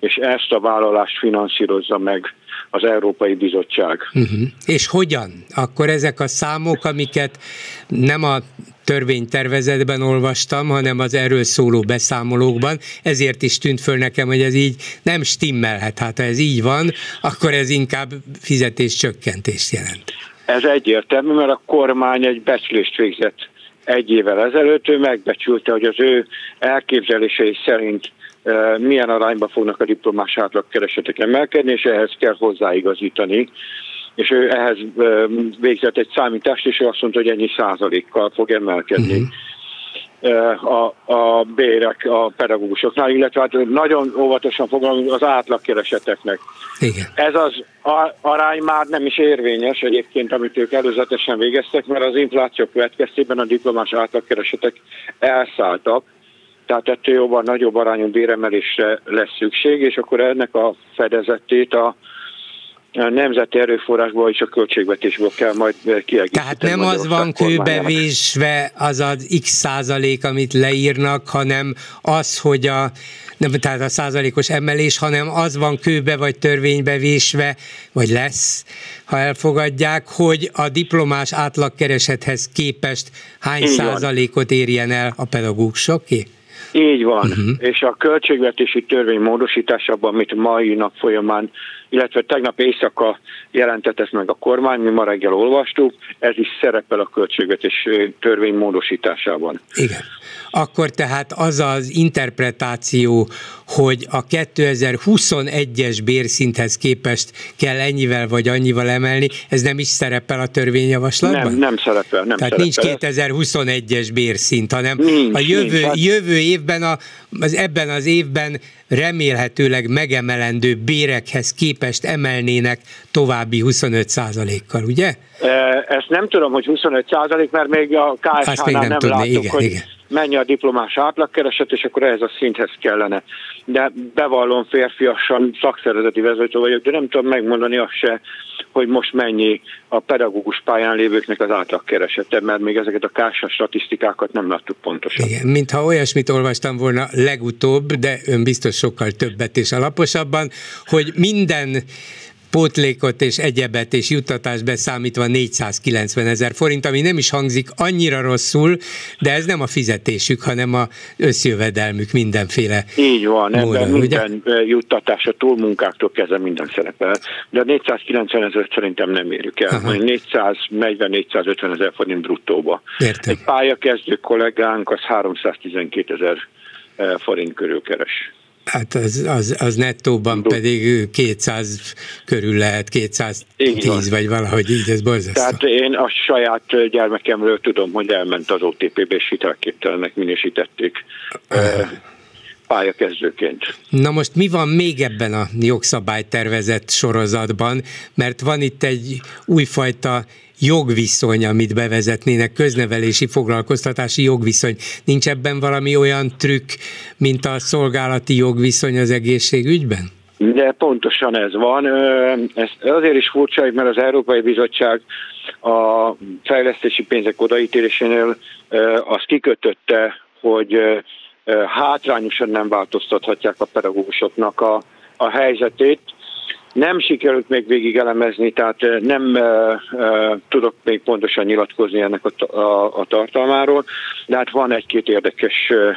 és ezt a vállalást finanszírozza meg az Európai Bizottság. Uh-huh. És hogyan? Akkor ezek a számok, amiket nem a törvénytervezetben olvastam, hanem az erről szóló beszámolókban, ezért is tűnt föl nekem, hogy ez így nem stimmelhet. Hát ha ez így van, akkor ez inkább fizetés csökkentést jelent. Ez egyértelmű, mert a kormány egy becslést végzett egy évvel ezelőtt, ő megbecsülte, hogy az ő elképzelései szerint milyen arányban fognak a diplomás átlagkeresetek emelkedni, és ehhez kell hozzáigazítani. És ő ehhez végzett egy számítást, és ő azt mondta, hogy ennyi százalékkal fog emelkedni. Uh-huh a, a bérek a pedagógusoknál, illetve hát nagyon óvatosan fogalmazunk az átlagkereseteknek. Igen. Ez az arány már nem is érvényes egyébként, amit ők előzetesen végeztek, mert az infláció következtében a diplomás átlagkeresetek elszálltak, tehát ettől jobban nagyobb arányú béremelésre lesz szükség, és akkor ennek a fedezetét a a nemzeti erőforrásból és a költségvetésből kell majd kiegészíteni. Tehát nem az van kőbevésve az az x százalék, amit leírnak, hanem az, hogy a nem, tehát a százalékos emelés, hanem az van kőbe vagy törvénybe vésve, vagy lesz, ha elfogadják, hogy a diplomás átlagkeresethez képest hány Igen. százalékot érjen el a pedagógusoké? Így van, uh-huh. és a költségvetési törvény módosításában, amit mai nap folyamán, illetve tegnap éjszaka jelentett meg a kormány, mi ma reggel olvastuk, ez is szerepel a költségvetési törvény módosításában. Igen akkor tehát az az interpretáció, hogy a 2021-es bérszinthez képest kell ennyivel vagy annyival emelni, ez nem is szerepel a törvényjavaslatban? Nem, nem szerepel. Nem tehát szerepel. nincs 2021-es bérszint, hanem nincs, a jövő, nincs. jövő évben, a, az ebben az évben remélhetőleg megemelendő bérekhez képest emelnének további 25% kal ugye? Ezt nem tudom, hogy 25 százalék, mert még a KSH-nál nem, nem tudni, láttuk, igen, hogy igen mennyi a diplomás átlagkereset, és akkor ehhez a szinthez kellene. De bevallom férfiasan szakszervezeti vezető vagyok, de nem tudom megmondani azt se, hogy most mennyi a pedagógus pályán lévőknek az átlagkeresete, mert még ezeket a kársa statisztikákat nem láttuk pontosan. Igen, mintha olyasmit olvastam volna legutóbb, de ön biztos sokkal többet és alaposabban, hogy minden pótlékot és egyebet és juttatást beszámítva 490 ezer forint, ami nem is hangzik annyira rosszul, de ez nem a fizetésük, hanem a összjövedelmük mindenféle Így van, módon, ebben minden ugye? juttatás a túlmunkáktól kezdve minden szerepel, de a 490 ezer szerintem nem érjük el, 440-450 ezer forint bruttóba. Értem. Egy pályakezdő kollégánk az 312 ezer eh, forint körül keres. Hát az, az, az nettóban Do. pedig 200 körül lehet, 210 vagy valahogy így, ez borzasztó. Tehát én a saját gyermekemről tudom, hogy elment az OTP-be, és hitelképtelenek minősítették pályakezdőként. Na most mi van még ebben a jogszabálytervezett sorozatban, mert van itt egy újfajta jogviszony, amit bevezetnének, köznevelési foglalkoztatási jogviszony. Nincs ebben valami olyan trükk, mint a szolgálati jogviszony az egészségügyben? De pontosan ez van. Ez azért is furcsa, mert az Európai Bizottság a fejlesztési pénzek odaítélésénél azt kikötötte, hogy hátrányosan nem változtathatják a pedagógusoknak a, a helyzetét, Nem sikerült még végig elemezni, tehát nem uh, uh, tudok még pontosan nyilatkozni ennek a, a, a tartalmáról, de hát van egy-két érdekes uh,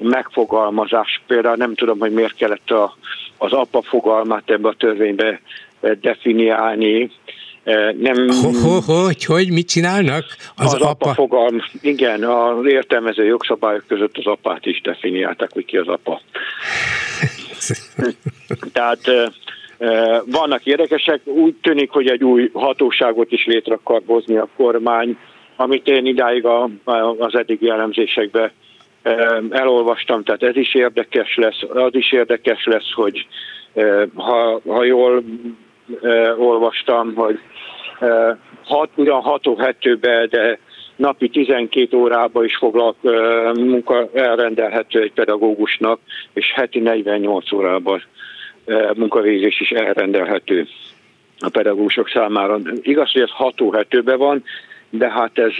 megfogalmazás. Például nem tudom, hogy miért kellett a, az apa fogalmát ebbe a törvénybe definiálni. Nem, hogy, hogy, hogy, mit csinálnak? Az, az apa, apa fogalm, igen, az értelmező jogszabályok között az apát is definiálták, hogy ki az apa. Tehát vannak érdekesek, úgy tűnik, hogy egy új hatóságot is létre akar hozni a kormány, amit én idáig a, az eddigi elemzésekben elolvastam, tehát ez is érdekes lesz, az is érdekes lesz, hogy ha, ha jól olvastam, hogy hat, ugyan 6 hetőbe, de napi 12 órába is foglal munka elrendelhető egy pedagógusnak, és heti 48 órában munkavégzés is elrendelhető a pedagógusok számára. Igaz, hogy ez hatóhetőben van, de hát ez...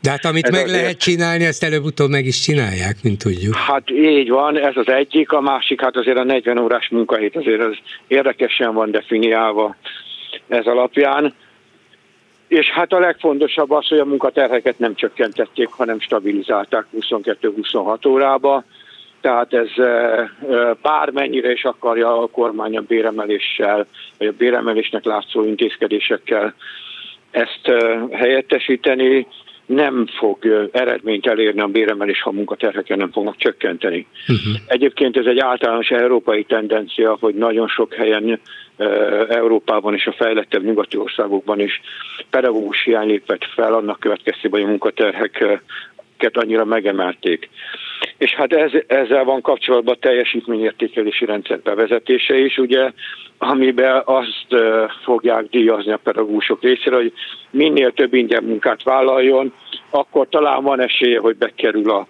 De hát amit ez meg azért, lehet csinálni, ezt előbb-utóbb meg is csinálják, mint tudjuk. Hát így van, ez az egyik, a másik, hát azért a 40 órás munkahét azért az érdekesen van definiálva ez alapján. És hát a legfontosabb az, hogy a munkaterheket nem csökkentették, hanem stabilizálták 22-26 órába. Tehát ez bármennyire is akarja a kormány a béremeléssel, vagy a béremelésnek látszó intézkedésekkel ezt helyettesíteni, nem fog eredményt elérni a béremelés, ha munkaterheken nem fognak csökkenteni. Uh-huh. Egyébként ez egy általános európai tendencia, hogy nagyon sok helyen Európában és a fejlettebb nyugati országokban is pedagógus hiány lépett fel, annak következtében, hogy a munkaterheket annyira megemelték. És hát ez, ezzel van kapcsolatban a teljesítményértékelési rendszer bevezetése is, ugye, amiben azt fogják díjazni a pedagógusok részére, hogy minél több ingyen munkát vállaljon, akkor talán van esélye, hogy bekerül a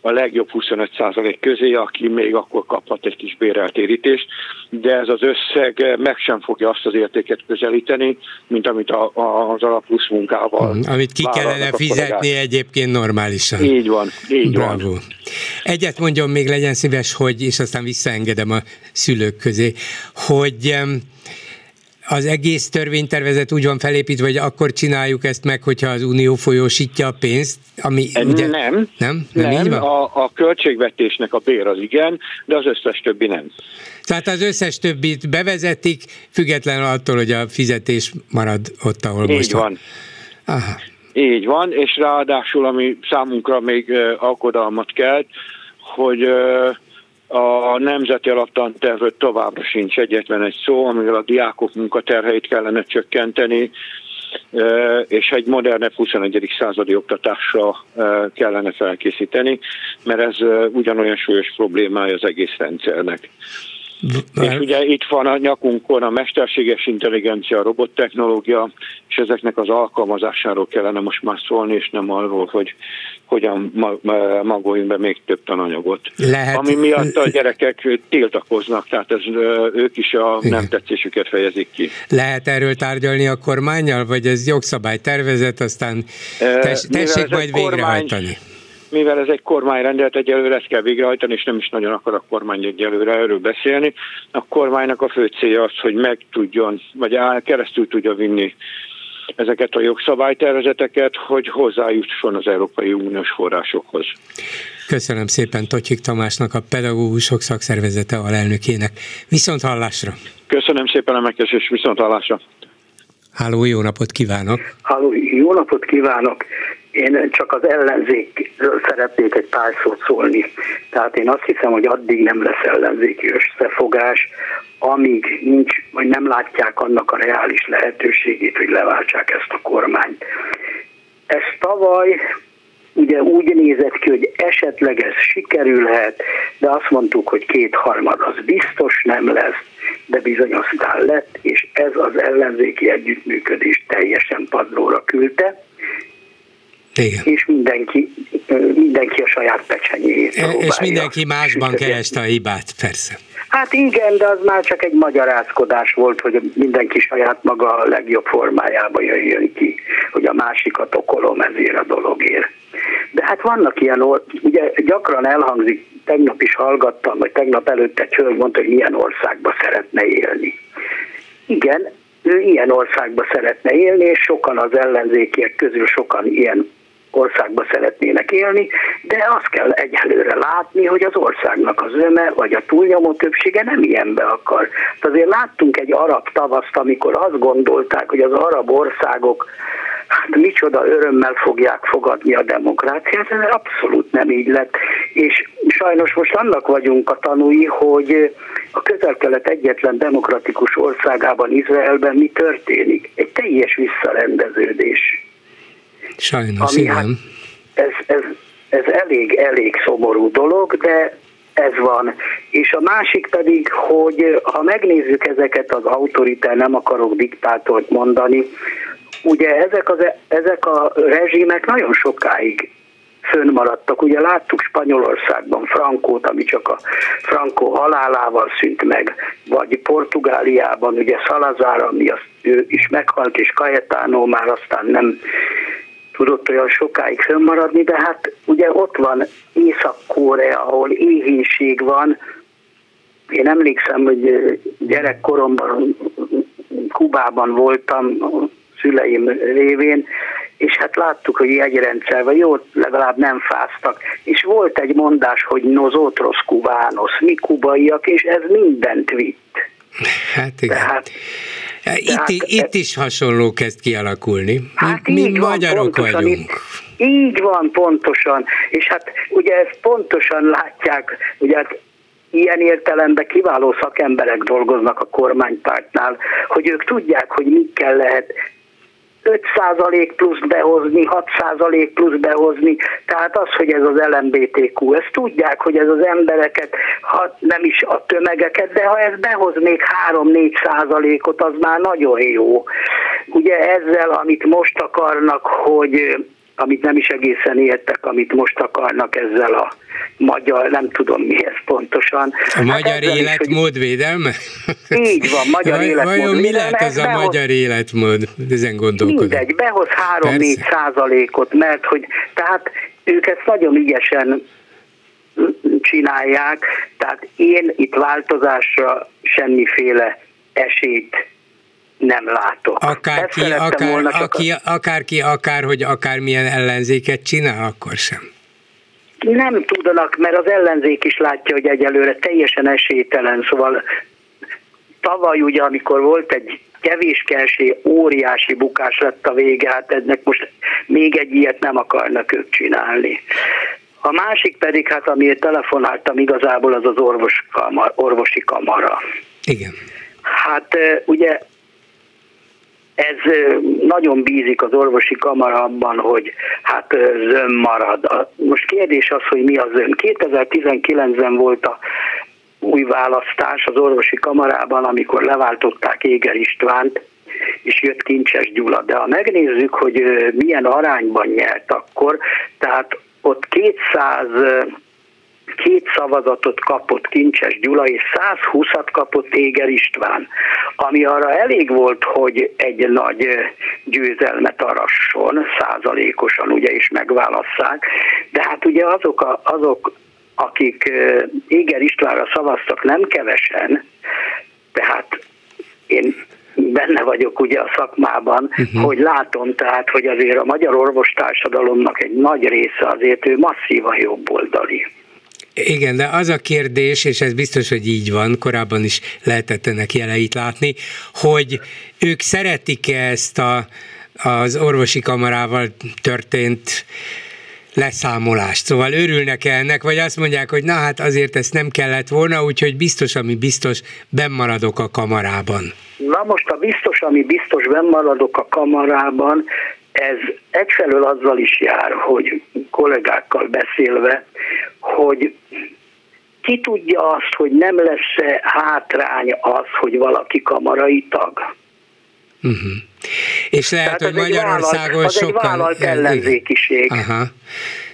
a legjobb 25% közé, aki még akkor kaphat egy kis béreltérítést, de ez az összeg meg sem fogja azt az értéket közelíteni, mint amit a, a, az alaplusz munkával. Hmm, amit ki kellene fizetni egyébként normálisan. Így van, így Bravo. van. Egyet mondjon még, legyen szíves, hogy, és aztán visszaengedem a szülők közé, hogy az egész törvénytervezet úgy van felépítve, hogy akkor csináljuk ezt meg, hogyha az Unió folyósítja a pénzt, ami ugye... Nem, nem, nem, nem így van? A, a költségvetésnek a bér az igen, de az összes többi nem. Tehát az összes többit bevezetik, független attól, hogy a fizetés marad ott, ahol Így most van. Aha. Így van, és ráadásul, ami számunkra még aggodalmat kelt, hogy a nemzeti alaptantervről továbbra sincs egyetlen egy szó, amivel a diákok munkaterheit kellene csökkenteni, és egy modernebb 21. századi oktatásra kellene felkészíteni, mert ez ugyanolyan súlyos problémája az egész rendszernek. És ugye itt van a nyakunkon a mesterséges intelligencia, a robottechnológia, és ezeknek az alkalmazásáról kellene most már szólni, és nem arról, hogy hogyan magoljunk be még több tananyagot. Lehet. Ami miatt a gyerekek tiltakoznak, tehát ez, ők is a Igen. nem tetszésüket fejezik ki. Lehet erről tárgyalni a kormányjal, vagy ez jogszabálytervezet, aztán tess, tessék majd kormány, végrehajtani? Mivel ez egy kormányrendelet, egyelőre ezt kell végrehajtani, és nem is nagyon akar a kormány egyelőre erről beszélni. A kormánynak a fő célja az, hogy meg tudjon, vagy keresztül tudja vinni ezeket a jogszabálytervezeteket, hogy hozzájusson az Európai Uniós forrásokhoz. Köszönöm szépen Totyik Tamásnak, a pedagógusok szakszervezete alelnökének. Viszont hallásra! Köszönöm szépen a megkezdés, viszont hallásra! Háló, jó napot kívánok! Háló, jó napot kívánok! Én csak az ellenzékről szeretnék egy pár szót szólni. Tehát én azt hiszem, hogy addig nem lesz ellenzéki összefogás, amíg nincs, vagy nem látják annak a reális lehetőségét, hogy leváltsák ezt a kormányt. Ez tavaly ugye úgy nézett ki, hogy esetleg ez sikerülhet, de azt mondtuk, hogy kétharmad az biztos nem lesz, de bizony aztán lett, és ez az ellenzéki együttműködés teljesen padlóra küldte. Igen. És mindenki, mindenki a saját pecsenyéjét És mindenki másban kereste a hibát, persze. Hát igen, de az már csak egy magyarázkodás volt, hogy mindenki saját maga a legjobb formájába jöjjön ki, hogy a másikat okolom ezért a dologért. De hát vannak ilyen, ugye gyakran elhangzik, tegnap is hallgattam, vagy tegnap előtt egy hölgy mondta, hogy milyen országba szeretne élni. igen, ő ilyen országba szeretne élni, és sokan az ellenzékiek közül sokan ilyen országba szeretnének élni, de azt kell egyelőre látni, hogy az országnak az öme, vagy a túlnyomó többsége nem ilyenbe akar. Azért láttunk egy arab tavaszt, amikor azt gondolták, hogy az arab országok hát micsoda örömmel fogják fogadni a demokráciát, ez abszolút nem így lett. És sajnos most annak vagyunk a tanúi, hogy a közel-kelet egyetlen demokratikus országában, Izraelben mi történik? Egy teljes visszarendeződés. Sajnos, ami, igen. Hát, ez, ez, ez elég, elég szomorú dolog, de ez van. És a másik pedig, hogy ha megnézzük ezeket az autoritár, nem akarok diktátort mondani, ugye ezek, az, ezek a rezsimek nagyon sokáig fönnmaradtak. Ugye láttuk Spanyolországban Frankót, ami csak a Franco halálával szűnt meg, vagy Portugáliában ugye Salazar, ami azt ő is meghalt, és Cayetano már aztán nem tudott olyan sokáig fönnmaradni, de hát ugye ott van Észak-Korea, ahol éhínség van. Én emlékszem, hogy gyerekkoromban Kubában voltam, szüleim révén, és hát láttuk, hogy vagy jó, legalább nem fáztak. És volt egy mondás, hogy nosotros cubanos, mi kubaiak, és ez mindent vitt. Hát igen. Tehát, itt, tehát, itt is hasonló kezd kialakulni. Hát mi, mi van, magyarok vagyunk. Itt, így van, pontosan. És hát ugye ezt pontosan látják, ugye hát ilyen értelemben kiváló szakemberek dolgoznak a kormánypártnál, hogy ők tudják, hogy mikkel lehet 5% plusz behozni, 6% plusz behozni, tehát az, hogy ez az LMBTQ, ezt tudják, hogy ez az embereket, ha nem is a tömegeket, de ha ez behoz még 3-4 százalékot, az már nagyon jó. Ugye ezzel, amit most akarnak, hogy amit nem is egészen értek, amit most akarnak ezzel a magyar, nem tudom mi ez pontosan. A hát magyar életmód is, védelme? Így van, magyar életmód Vajon mi lehet ez a behoz, magyar életmód? Ezen gondolkodom. Mindegy, behoz 3-4 százalékot, mert hogy tehát ők ezt nagyon ügyesen csinálják, tehát én itt változásra semmiféle esélyt nem látok. Akárki, akár, aki, akárki, akár, hogy akármilyen ellenzéket csinál, akkor sem. Nem tudnak, mert az ellenzék is látja, hogy egyelőre teljesen esélytelen, szóval tavaly ugye, amikor volt egy kevés kelsé, óriási bukás lett a vége, hát ennek most még egy ilyet nem akarnak ők csinálni. A másik pedig, hát amiért telefonáltam igazából, az az orvos kamar, orvosi kamara. Igen. Hát ugye ez nagyon bízik az orvosi kamara abban, hogy hát zöm marad. Most kérdés az, hogy mi a zöm. 2019-ben volt a új választás az orvosi kamarában, amikor leváltották Éger Istvánt, és jött Kincses Gyula. De ha megnézzük, hogy milyen arányban nyert akkor, tehát ott 200 két szavazatot kapott Kincses Gyula, és 120-at kapott Éger István, ami arra elég volt, hogy egy nagy győzelmet arasson, százalékosan ugye is megválasszák, de hát ugye azok, a, azok akik Éger Istvánra szavaztak nem kevesen, tehát én benne vagyok ugye a szakmában, uh-huh. hogy látom tehát, hogy azért a magyar orvostársadalomnak egy nagy része azért ő masszívan jobboldali. Igen, de az a kérdés, és ez biztos, hogy így van, korábban is lehetett ennek jeleit látni, hogy ők szeretik-e ezt a, az orvosi kamarával történt leszámolást. Szóval örülnek-e ennek, vagy azt mondják, hogy na hát azért ezt nem kellett volna, úgyhogy biztos, ami biztos, bennmaradok a kamarában. Na most a biztos, ami biztos bennmaradok a kamarában, ez egyfelől azzal is jár, hogy kollégákkal beszélve, hogy ki tudja azt, hogy nem lesz-e hátrány az, hogy valaki kamarai tag? Uh-huh. És lehet, Tehát hogy Magyarországon vállalt, sokan... Az egy vállalt ellenzékiség. Aha.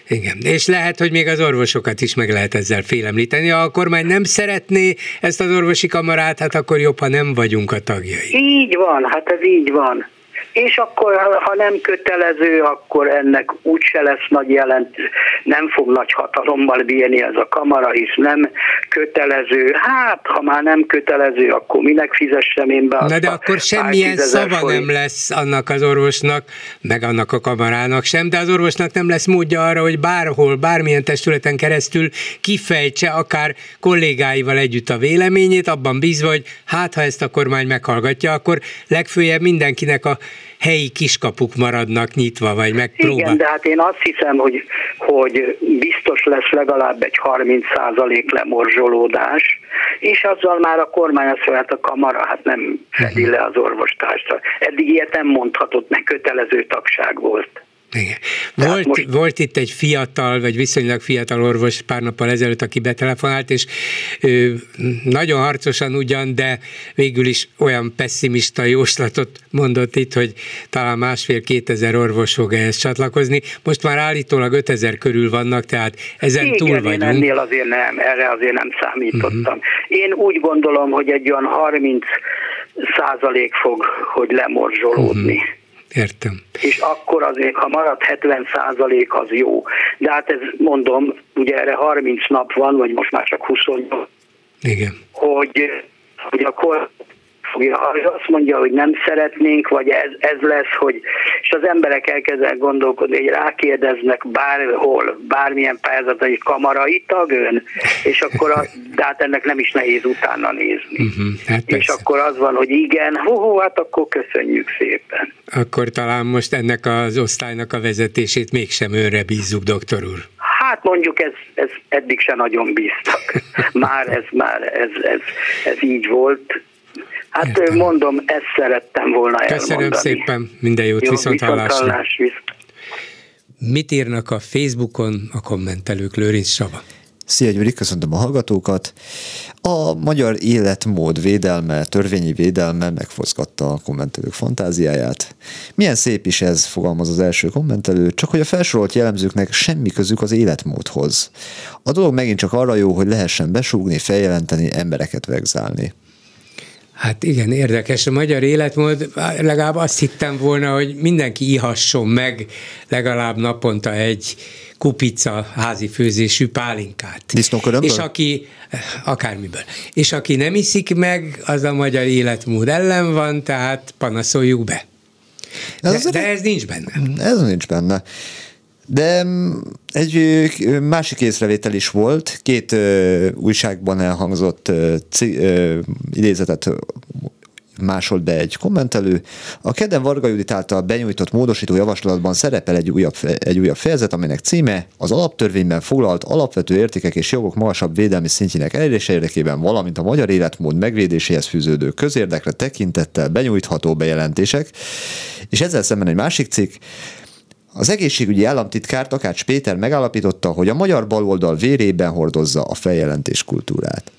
Igen, és lehet, hogy még az orvosokat is meg lehet ezzel félemlíteni. Ha a kormány nem szeretné ezt az orvosi kamarát, hát akkor jobb, ha nem vagyunk a tagjai. Így van, hát ez így van. És akkor ha nem kötelező, akkor ennek úgyse lesz nagy jelent, nem fog nagy hatalommal bírni ez a kamara, hisz nem kötelező. Hát, ha már nem kötelező, akkor minek fizessem én be Na de akkor semmilyen szava folyt. nem lesz annak az orvosnak, meg annak a kamarának sem, de az orvosnak nem lesz módja arra, hogy bárhol, bármilyen testületen keresztül kifejtse akár kollégáival együtt a véleményét, abban bízva, hogy hát ha ezt a kormány meghallgatja, akkor legfőjebb mindenkinek a helyi kiskapuk maradnak nyitva, vagy megpróbál. Igen, de hát én azt hiszem, hogy, hogy biztos lesz legalább egy 30% lemorzsolódás, és azzal már a kormány azt mondja, hát a kamara hát nem fedi le az orvostársra. Eddig ilyet nem mondhatott, meg kötelező tagság volt. Igen. Volt, most... volt itt egy fiatal, vagy viszonylag fiatal orvos pár nappal ezelőtt, aki betelefonált, és ő, nagyon harcosan ugyan, de végül is olyan pessimista jóslatot mondott itt, hogy talán másfél-kétezer orvos fog ehhez csatlakozni. Most már állítólag 5000 körül vannak, tehát ezen Igen, túl vagyunk. Én ennél azért nem, erre azért nem számítottam. Uh-huh. Én úgy gondolom, hogy egy olyan 30 százalék fog, hogy lemorzsolódni. Uh-huh. Értem. És akkor azért, ha marad 70 százalék, az jó. De hát ez mondom, ugye erre 30 nap van, vagy most már csak 28. Igen. Hogy, hogy akkor fogja, ha azt mondja, hogy nem szeretnénk, vagy ez, ez lesz, hogy, és az emberek elkezdenek gondolkodni, hogy rákérdeznek bárhol, bármilyen pályázat, hogy kamarai tag ön, és akkor a, de hát ennek nem is nehéz utána nézni. Uh-huh, hát és akkor az van, hogy igen, hú, hú, hát akkor köszönjük szépen. Akkor talán most ennek az osztálynak a vezetését mégsem őre bízzuk, doktor úr. Hát mondjuk ez, ez eddig se nagyon bíztak. Már ez, már ez, ez, ez így volt, Hát Értem. mondom, ezt szerettem volna Köszönöm elmondani. szépen, minden jót, Jó, viszont hallásra. Mit írnak a Facebookon a kommentelők, Lőrinc Sava? Szia Gyuri, köszöntöm a hallgatókat. A magyar életmód védelme, törvényi védelme megfozgatta a kommentelők fantáziáját. Milyen szép is ez, fogalmaz az első kommentelő, csak hogy a felsorolt jellemzőknek semmi közük az életmódhoz. A dolog megint csak arra jó, hogy lehessen besúgni, feljelenteni, embereket vegzálni. Hát igen, érdekes. A magyar életmód, legalább azt hittem volna, hogy mindenki ihasson meg legalább naponta egy kupica házi főzésű pálinkát. Disznókörömből? És aki, akármiből. És aki nem iszik meg, az a magyar életmód ellen van, tehát panaszoljuk be. De, de ez nincs benne. Ez nincs benne. De mm, egy másik észrevétel is volt, két újságban elhangzott ö, c, ö, idézetet másolt be egy kommentelő. A Keden Varga Judit által benyújtott módosító javaslatban szerepel egy újabb, egy újabb fejezet, aminek címe az alaptörvényben foglalt alapvető értékek és jogok magasabb védelmi szintjének elérése érdekében, valamint a magyar életmód megvédéséhez fűződő közérdekre tekintettel benyújtható bejelentések. És ezzel szemben egy másik cikk, az egészségügyi államtitkár Takács Péter megállapította, hogy a magyar baloldal vérében hordozza a feljelentés kultúrát.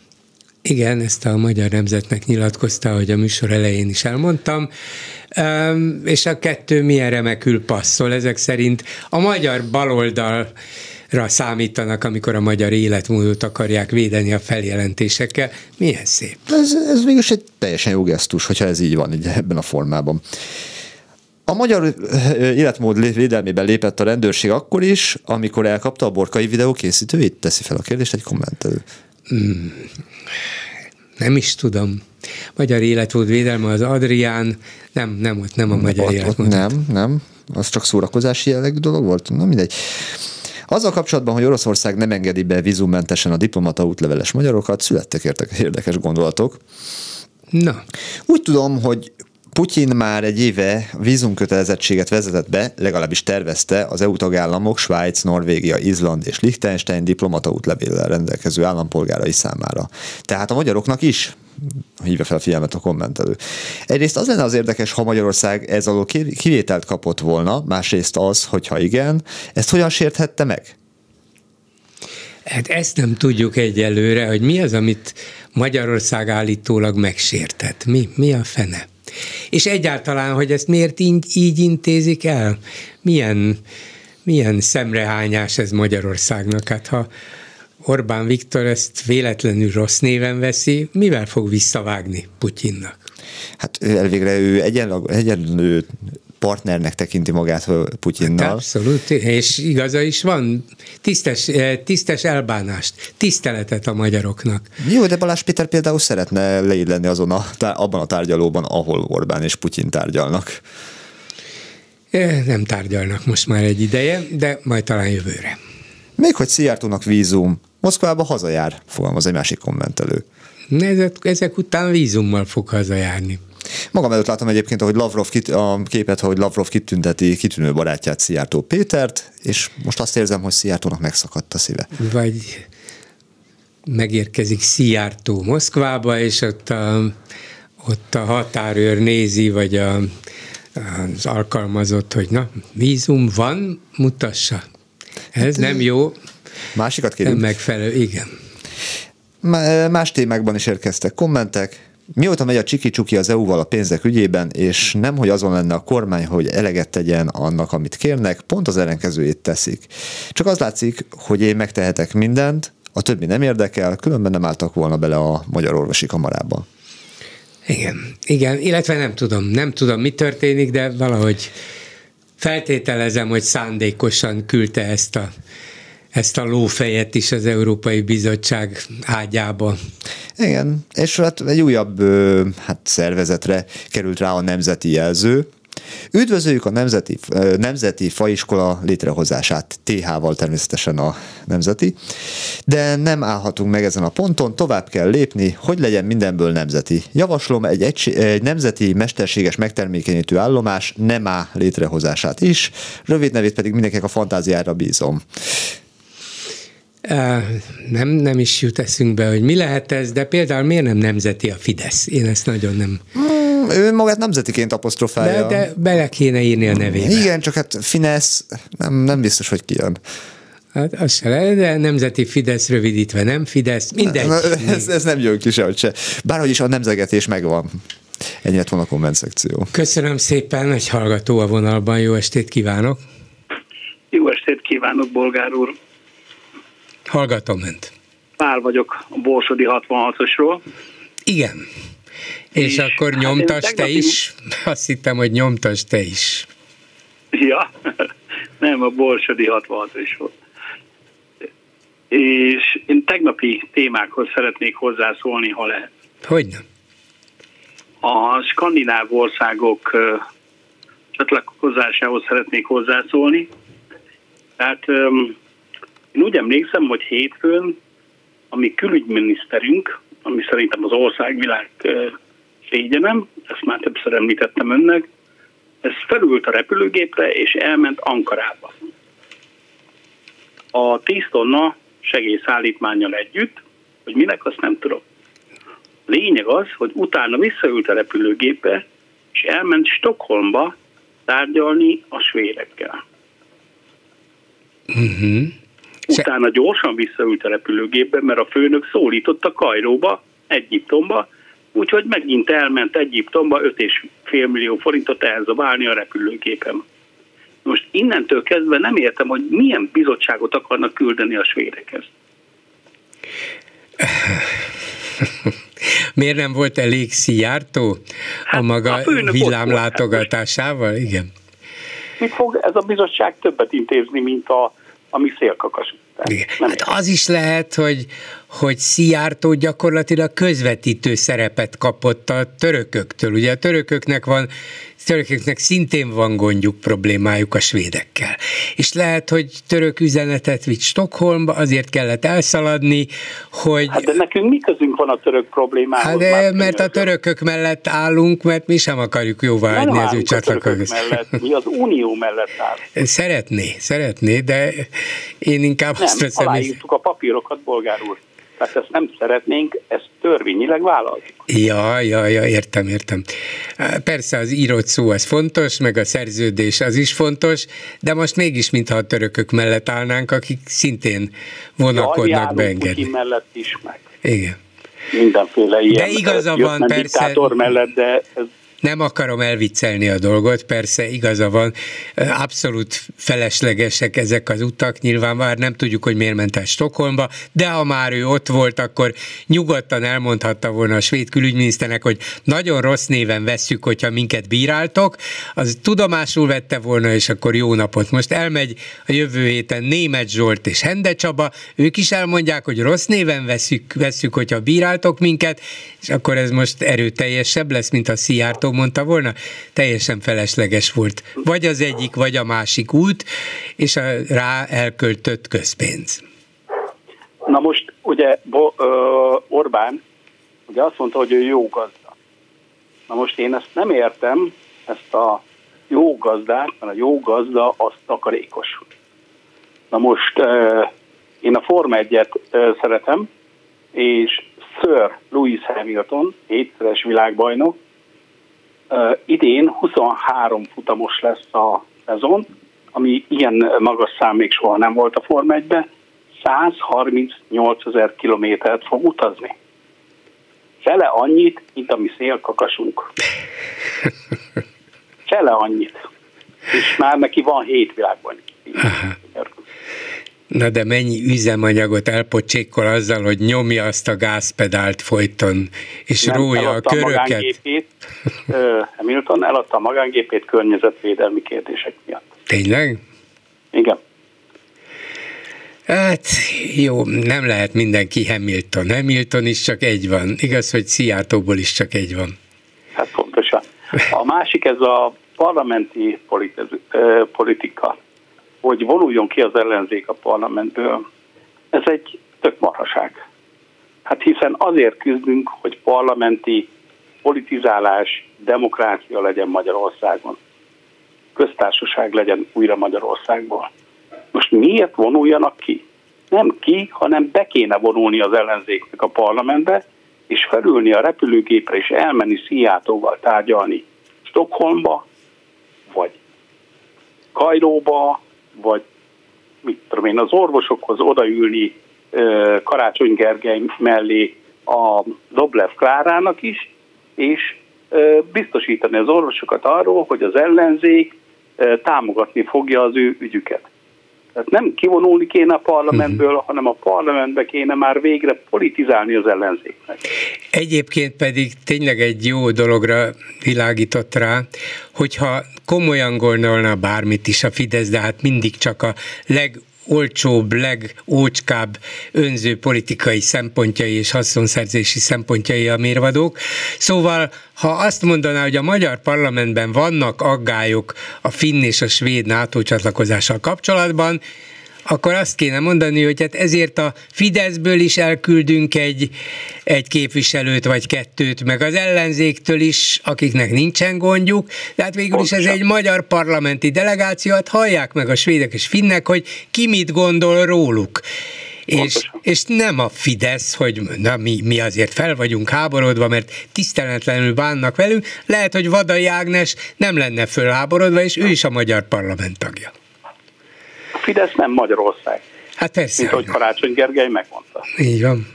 Igen, ezt a magyar nemzetnek nyilatkozta, hogy a műsor elején is elmondtam, és a kettő milyen remekül passzol. Ezek szerint a magyar baloldal számítanak, amikor a magyar életmódot akarják védeni a feljelentésekkel. Milyen szép. Ez, ez mégis egy teljesen jó gesztus, hogyha ez így van így ebben a formában. A magyar életmód védelmében lépett a rendőrség akkor is, amikor elkapta a borkai videó készítőit? Teszi fel a kérdést egy kommentelő. Mm, nem is tudom. Magyar életmód védelme az Adrián, nem, nem, ott nem a magyar életmód. Nem, nem, az csak szórakozási jellegű dolog volt, na mindegy. Azzal kapcsolatban, hogy Oroszország nem engedi be vízummentesen a diplomata útleveles magyarokat, születtek érdekes gondolatok. Na. Úgy tudom, hogy Putyin már egy éve vízumkötelezettséget vezetett be, legalábbis tervezte az EU tagállamok, Svájc, Norvégia, Izland és Liechtenstein diplomata útlevéllel rendelkező állampolgárai számára. Tehát a magyaroknak is hívja fel a figyelmet a kommentelő. Egyrészt az lenne az érdekes, ha Magyarország ez alól kivételt kapott volna, másrészt az, hogyha igen, ezt hogyan sérthette meg? Hát ezt nem tudjuk egyelőre, hogy mi az, amit Magyarország állítólag megsértett. Mi, mi a fene? És egyáltalán, hogy ezt miért így, így intézik el? Milyen, milyen szemrehányás ez Magyarországnak? Hát ha Orbán Viktor ezt véletlenül rossz néven veszi, mivel fog visszavágni Putyinnak? Hát elvégre ő egyenlő, partnernek tekinti magát Putyinnal. Abszolút, és igaza is van. Tisztes, tisztes elbánást, tiszteletet a magyaroknak. Jó, de Balázs Péter például szeretne leilleni azon a, abban a tárgyalóban, ahol Orbán és Putyin tárgyalnak. Nem tárgyalnak most már egy ideje, de majd talán jövőre. Még hogy Szijjártónak vízum, Moszkvába hazajár, fogalmaz egy másik kommentelő. Ezek, ezek után vízummal fog hazajárni. Magam előtt látom egyébként, ahogy Lavrov kit, a képet, ahogy Lavrov kitünteti kitűnő barátját Szijjártó Pétert, és most azt érzem, hogy Szijjártónak megszakadt a szíve. Vagy megérkezik Szijjártó Moszkvába, és ott a, ott a határőr nézi, vagy a, az alkalmazott, hogy na, vízum van, mutassa. Ez nem jó. Másikat kérünk. Nem megfelelő, igen. Más témákban is érkeztek kommentek. Mióta megy a csiki-csuki az EU-val a pénzek ügyében, és nem, hogy azon lenne a kormány, hogy eleget tegyen annak, amit kérnek, pont az ellenkezőjét teszik. Csak az látszik, hogy én megtehetek mindent, a többi nem érdekel, különben nem álltak volna bele a Magyar Orvosi Kamarába. Igen, igen, illetve nem tudom, nem tudom, mi történik, de valahogy feltételezem, hogy szándékosan küldte ezt a ezt a lófejet is az Európai Bizottság ágyába. Igen, és hát egy újabb hát szervezetre került rá a nemzeti jelző, Üdvözöljük a Nemzeti, Nemzeti Faiskola létrehozását, TH-val természetesen a Nemzeti, de nem állhatunk meg ezen a ponton, tovább kell lépni, hogy legyen mindenből nemzeti. Javaslom egy, egy, egy nemzeti mesterséges megtermékenyítő állomás nem áll létrehozását is, rövid nevét pedig mindenkinek a fantáziára bízom. Nem, nem is jut eszünkbe, hogy mi lehet ez, de például miért nem nemzeti a Fidesz? Én ezt nagyon nem... Hmm, ő magát nemzetiként apostrofálja. De, de bele kéne írni a nevébe. Igen, csak hát Finesz nem, nem biztos, hogy kijön. Hát az se lehet, de nemzeti Fidesz rövidítve nem Fidesz, mindegy. Na, ez, ez nem jön ki sehogy se. Bárhogy is a nemzegetés megvan. Ennyi lett volna a komment szekció. Köszönöm szépen, egy hallgató a vonalban, jó estét kívánok! Jó estét kívánok, bolgár úr! Hallgatom ment. Pál vagyok a Borsodi 66-osról. Igen. És, és akkor hát nyomtas te is? Azt hittem, hogy nyomtas te is. Ja, nem, a Borsodi 66-osról. És én tegnapi témákhoz szeretnék hozzászólni, ha lehet. Hogyne? A skandináv országok csatlakozásához szeretnék hozzászólni. Tehát én úgy emlékszem, hogy hétfőn a mi külügyminiszterünk, ami szerintem az országvilág szégyenem, ezt már többször említettem önnek, ez felült a repülőgépre és elment Ankarába. A 10 tonna segélyszállítmányjal együtt, hogy minek, azt nem tudom. Lényeg az, hogy utána visszaült a repülőgépbe, és elment Stockholmba tárgyalni a svédekkel. Uh-huh. Utána gyorsan visszaült a repülőgépbe, mert a főnök szólította Kajróba, Egyiptomba, úgyhogy megint elment Egyiptomba 5,5 millió forintot elzabálni a repülőgépem. Most innentől kezdve nem értem, hogy milyen bizottságot akarnak küldeni a svédekhez. Miért nem volt elég szijártó hát a maga a villámlátogatásával? Igen. Mit fog ez a bizottság többet intézni, mint a ami szélkakas. Hát az is lehet, hogy, hogy Szijjártó gyakorlatilag közvetítő szerepet kapott a törököktől. Ugye a törököknek van törököknek szintén van gondjuk, problémájuk a svédekkel. És lehet, hogy török üzenetet vitt Stockholmba, azért kellett elszaladni, hogy... Hát de nekünk mi közünk van a török problémához? Hát de, mert a törökök mellett állunk, mert mi sem akarjuk jóvá hagyni az ő csatlakozást. mi az unió mellett áll. Szeretné, szeretné, de én inkább nem, azt veszem... Nem, a papírokat, bolgár úr. Tehát ezt nem szeretnénk, ezt törvényileg vállaljuk. Ja, ja, ja, értem, értem. Persze az írott szó az fontos, meg a szerződés az is fontos, de most mégis mintha a törökök mellett állnánk, akik szintén vonakodnak ja, beengedni. mellett is meg. Igen. Mindenféle ilyen. De igaza van, persze. mellett, de ez nem akarom elviccelni a dolgot, persze igaza van, abszolút feleslegesek ezek az utak, nyilván már nem tudjuk, hogy miért ment el Stockholmba, de ha már ő ott volt, akkor nyugodtan elmondhatta volna a svéd külügyminiszternek, hogy nagyon rossz néven vesszük, hogyha minket bíráltok, az tudomásul vette volna, és akkor jó napot. Most elmegy a jövő héten Német Zsolt és Hende Csaba, ők is elmondják, hogy rossz néven veszük, veszük hogyha bíráltok minket, és akkor ez most erőteljesebb lesz, mint a Szijjártó mondta volna. Teljesen felesleges volt. Vagy az egyik, vagy a másik út, és a rá elköltött közpénz. Na most ugye Bo, ö, Orbán ugye azt mondta, hogy ő jó gazda. Na most én ezt nem értem, ezt a jó gazdát, mert a jó gazda az takarékos. Na most én a Forma 1-et szeretem, és Sir Louis Hamilton, hétszeres világbajnok, idén 23 futamos lesz a szezon, ami ilyen magas szám még soha nem volt a Forma 1-ben, 138 ezer kilométert fog utazni. Fele annyit, mint a mi szélkakasunk. Fele annyit. És már neki van hét világban. Na de mennyi üzemanyagot elpocsékol azzal, hogy nyomja azt a gázpedált folyton, és Nem, rója a köröket? A Hamilton eladta a magángépét környezetvédelmi kérdések miatt. Tényleg? Igen. Hát jó, nem lehet mindenki Hamilton. Hamilton is csak egy van. Igaz, hogy Seattle-ból is csak egy van. Hát pontosan. A másik ez a parlamenti politika, hogy vonuljon ki az ellenzék a parlamentből. Ez egy tök marhaság. Hát hiszen azért küzdünk, hogy parlamenti politizálás, demokrácia legyen Magyarországon. Köztársaság legyen újra Magyarországból. Most miért vonuljanak ki? Nem ki, hanem be kéne vonulni az ellenzéknek a parlamentbe, és felülni a repülőgépre és elmenni Szijjátóval tárgyalni Stockholmba, vagy Kajróba, vagy mit tudom én, az orvosokhoz odaülni Karácsony Gergely mellé a Doblev Klárának is, és biztosítani az orvosokat arról, hogy az ellenzék támogatni fogja az ő ügyüket. Tehát nem kivonulni kéne a parlamentből, uh-huh. hanem a parlamentbe kéne már végre politizálni az ellenzéknek. Egyébként pedig tényleg egy jó dologra világított rá, hogyha komolyan gondolna bármit is a Fidesz, de hát mindig csak a leg olcsóbb, legócskább önző politikai szempontjai és haszonszerzési szempontjai a mérvadók. Szóval, ha azt mondaná, hogy a magyar parlamentben vannak aggályok a finn és a svéd NATO csatlakozással kapcsolatban, akkor azt kéne mondani, hogy hát ezért a Fideszből is elküldünk egy, egy képviselőt vagy kettőt, meg az ellenzéktől is, akiknek nincsen gondjuk, de hát végül is ez egy magyar parlamenti delegáció, hát hallják meg a svédek és finnek, hogy ki mit gondol róluk. És, és nem a Fidesz, hogy na, mi, mi azért fel vagyunk háborodva, mert tiszteletlenül bánnak velünk, lehet, hogy Vadai Ágnes nem lenne fölháborodva, és ő is a magyar parlament tagja. Fidesz nem Magyarország. Hát persze. Mint hogy Karácsony Gergely megmondta. Így van.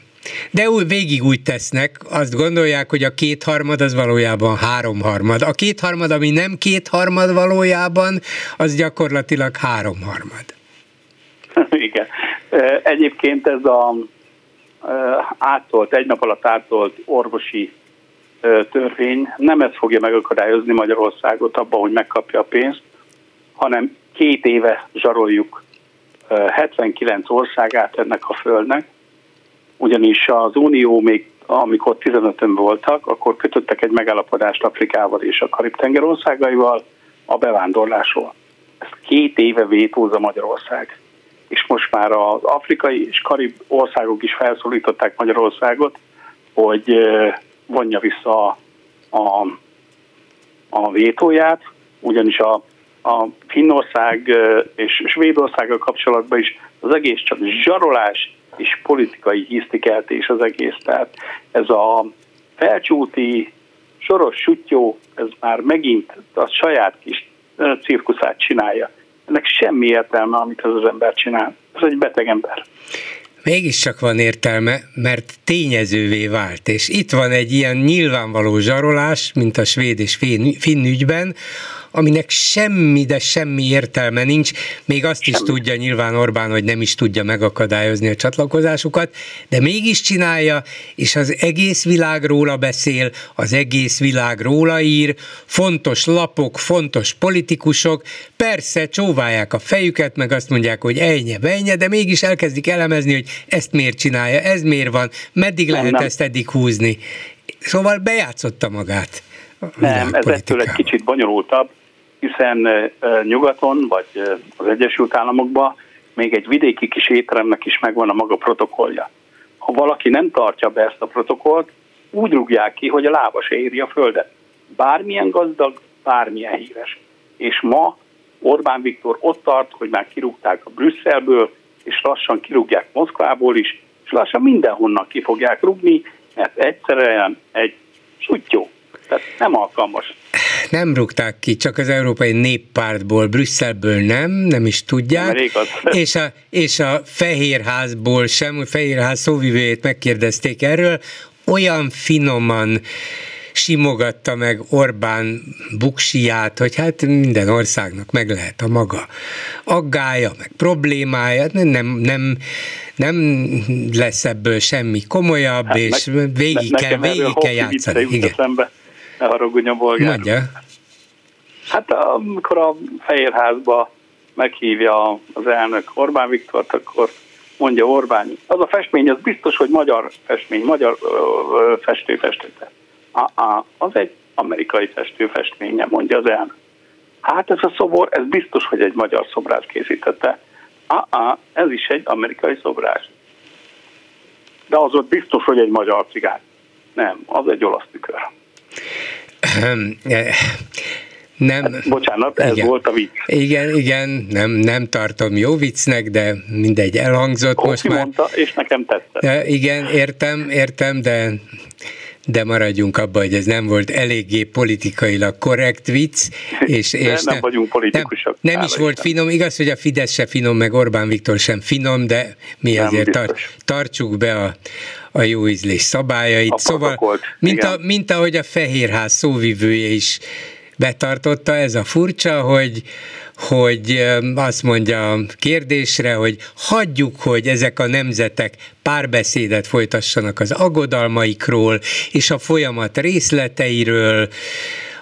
De úgy, végig úgy tesznek, azt gondolják, hogy a kétharmad az valójában háromharmad. A kétharmad, ami nem kétharmad valójában, az gyakorlatilag háromharmad. Igen. Egyébként ez a átolt, egy nap alatt átolt orvosi törvény nem ez fogja megakadályozni Magyarországot abban, hogy megkapja a pénzt, hanem két éve zsaroljuk 79 országát ennek a földnek, ugyanis az Unió még amikor 15-ön voltak, akkor kötöttek egy megállapodást Afrikával és a Karib-tenger országaival a bevándorlásról. Ezt két éve vétózza Magyarország. És most már az afrikai és karib országok is felszólították Magyarországot, hogy vonja vissza a, a, vétóját, ugyanis a a Finnország és Svédországgal kapcsolatban is az egész csak zsarolás és politikai hisztikeltés az egész. Tehát ez a felcsúti soros sutyó, ez már megint a saját kis cirkuszát csinálja. Ennek semmi értelme, amit ez az ember csinál. Ez egy beteg ember. mégiscsak van értelme, mert tényezővé vált. És itt van egy ilyen nyilvánvaló zsarolás, mint a svéd és finn ügyben, aminek semmi, de semmi értelme nincs. Még azt semmi. is tudja nyilván Orbán, hogy nem is tudja megakadályozni a csatlakozásukat, de mégis csinálja, és az egész világ róla beszél, az egész világ róla ír, fontos lapok, fontos politikusok, persze csóválják a fejüket, meg azt mondják, hogy ejnye, bejnye, de mégis elkezdik elemezni, hogy ezt miért csinálja, ez miért van, meddig nem, lehet nem. ezt eddig húzni. Szóval bejátszotta magát. Nem, ez ettől egy kicsit bonyolultabb hiszen nyugaton, vagy az Egyesült Államokban még egy vidéki kis étteremnek is megvan a maga protokollja. Ha valaki nem tartja be ezt a protokollt, úgy rúgják ki, hogy a lába se éri a földet. Bármilyen gazdag, bármilyen híres. És ma Orbán Viktor ott tart, hogy már kirúgták a Brüsszelből, és lassan kirúgják Moszkvából is, és lassan mindenhonnan ki fogják rúgni, mert egyszerűen egy sutyó. Tehát nem alkalmas nem rúgták ki, csak az Európai Néppártból, Brüsszelből nem, nem is tudják. Nem és, a, és a Fehérházból sem, a Fehérház szóvivőjét megkérdezték erről, olyan finoman simogatta meg Orbán buksiját, hogy hát minden országnak meg lehet a maga aggája, meg problémája, nem, nem, nem lesz ebből semmi komolyabb, hát és meg, végig kell, végig kell játszani. Igen. Eszembe ne haragudjon bolgár. Mondja. Hát amikor a Fehérházba meghívja az elnök Orbán Viktort, akkor mondja Orbán, az a festmény, az biztos, hogy magyar festmény, magyar ö, festő festette. az egy amerikai festő festménye, mondja az elnök. Hát ez a szobor, ez biztos, hogy egy magyar szobrász készítette. Ah, ez is egy amerikai szobrás. De az ott biztos, hogy egy magyar cigány. Nem, az egy olasz tükör. Nem. Hát, bocsánat, ez igen. volt a vicc. Igen, igen, nem, nem tartom jó viccnek, de mindegy, elhangzott Kofi most már. mondta, és nekem tetszett. De igen, értem, értem, de de maradjunk abban, hogy ez nem volt eléggé politikailag korrekt vicc. És, és nem, nem vagyunk politikusok. Nem, nem is volt finom, igaz, hogy a Fidesz se finom, meg Orbán Viktor sem finom, de mi nem azért tar- tartsuk be a, a jó ízlés szabályait. A szóval, mint, a, mint ahogy a Fehérház szóvivője is betartotta, ez a furcsa, hogy, hogy azt mondja a kérdésre, hogy hagyjuk, hogy ezek a nemzetek párbeszédet folytassanak az aggodalmaikról és a folyamat részleteiről,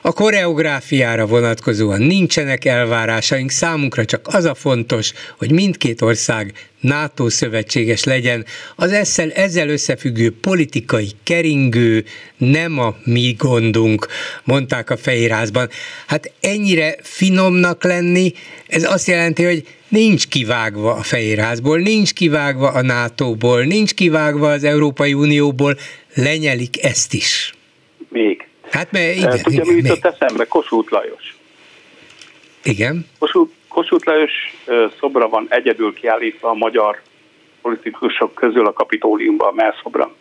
a koreográfiára vonatkozóan nincsenek elvárásaink, számunkra csak az a fontos, hogy mindkét ország NATO szövetséges legyen. Az ezzel, ezzel összefüggő politikai keringő nem a mi gondunk, mondták a Fehérházban. Hát ennyire finomnak lenni, ez azt jelenti, hogy nincs kivágva a Fehérházból, nincs kivágva a NATO-ból, nincs kivágva az Európai Unióból, lenyelik ezt is. Még. Hát mert igen, Tudja, igen, mi jutott eszembe? Kossuth Lajos. Igen. Kossuth, Kossuth Lajos szobra van egyedül kiállítva a magyar politikusok közül a kapitóliumban, a melszobra.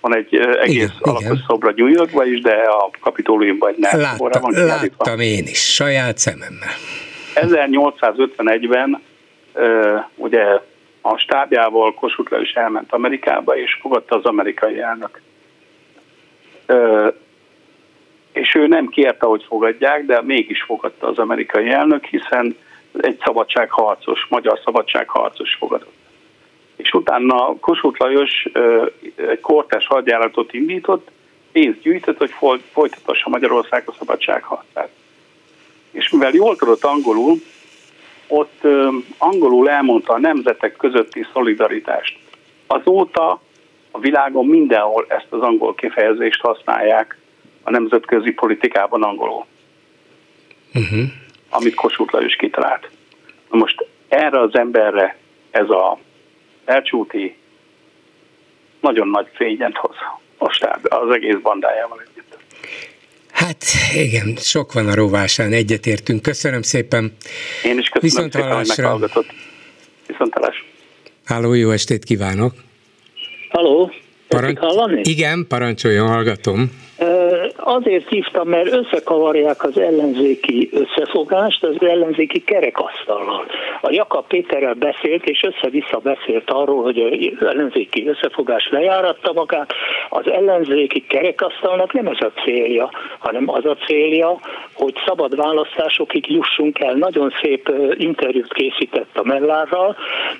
Van egy egész igen, alapos igen. szobra New Yorkban is, de a kapitóliumban egy melszobra van kiállítva. Láttam én is, saját szememmel. 1851-ben ugye a stábjával Kossuth Lajos elment Amerikába, és fogadta az amerikai elnök és ő nem kérte, hogy fogadják, de mégis fogadta az amerikai elnök, hiszen egy szabadságharcos, magyar szabadságharcos fogadott. És utána Kossuth Lajos egy kortás hadjáratot indított, pénzt gyűjtött, hogy folytatassa Magyarország a szabadságharcát. És mivel jól tudott angolul, ott angolul elmondta a nemzetek közötti szolidaritást. Azóta a világon mindenhol ezt az angol kifejezést használják a nemzetközi politikában angolul. Uh-huh. Amit Kossuth Lajos kitalált. Na most erre az emberre ez a elcsúti nagyon nagy fényet hoz a stáb, az egész bandájával együtt. Hát igen, sok van a rovásán, egyetértünk. Köszönöm szépen. Én is köszönöm Viszont szépen, hogy meghallgatott. Viszont hallás. Háló, jó estét kívánok! Halló, Parancs... Igen, parancsoljon, hallgatom azért hívtam, mert összekavarják az ellenzéki összefogást az ellenzéki kerekasztallal. A Jakab Péterrel beszélt, és össze-vissza beszélt arról, hogy az ellenzéki összefogás lejáratta magát. Az ellenzéki kerekasztalnak nem ez a célja, hanem az a célja, hogy szabad választásokig jussunk el. Nagyon szép interjút készített a Mellárral,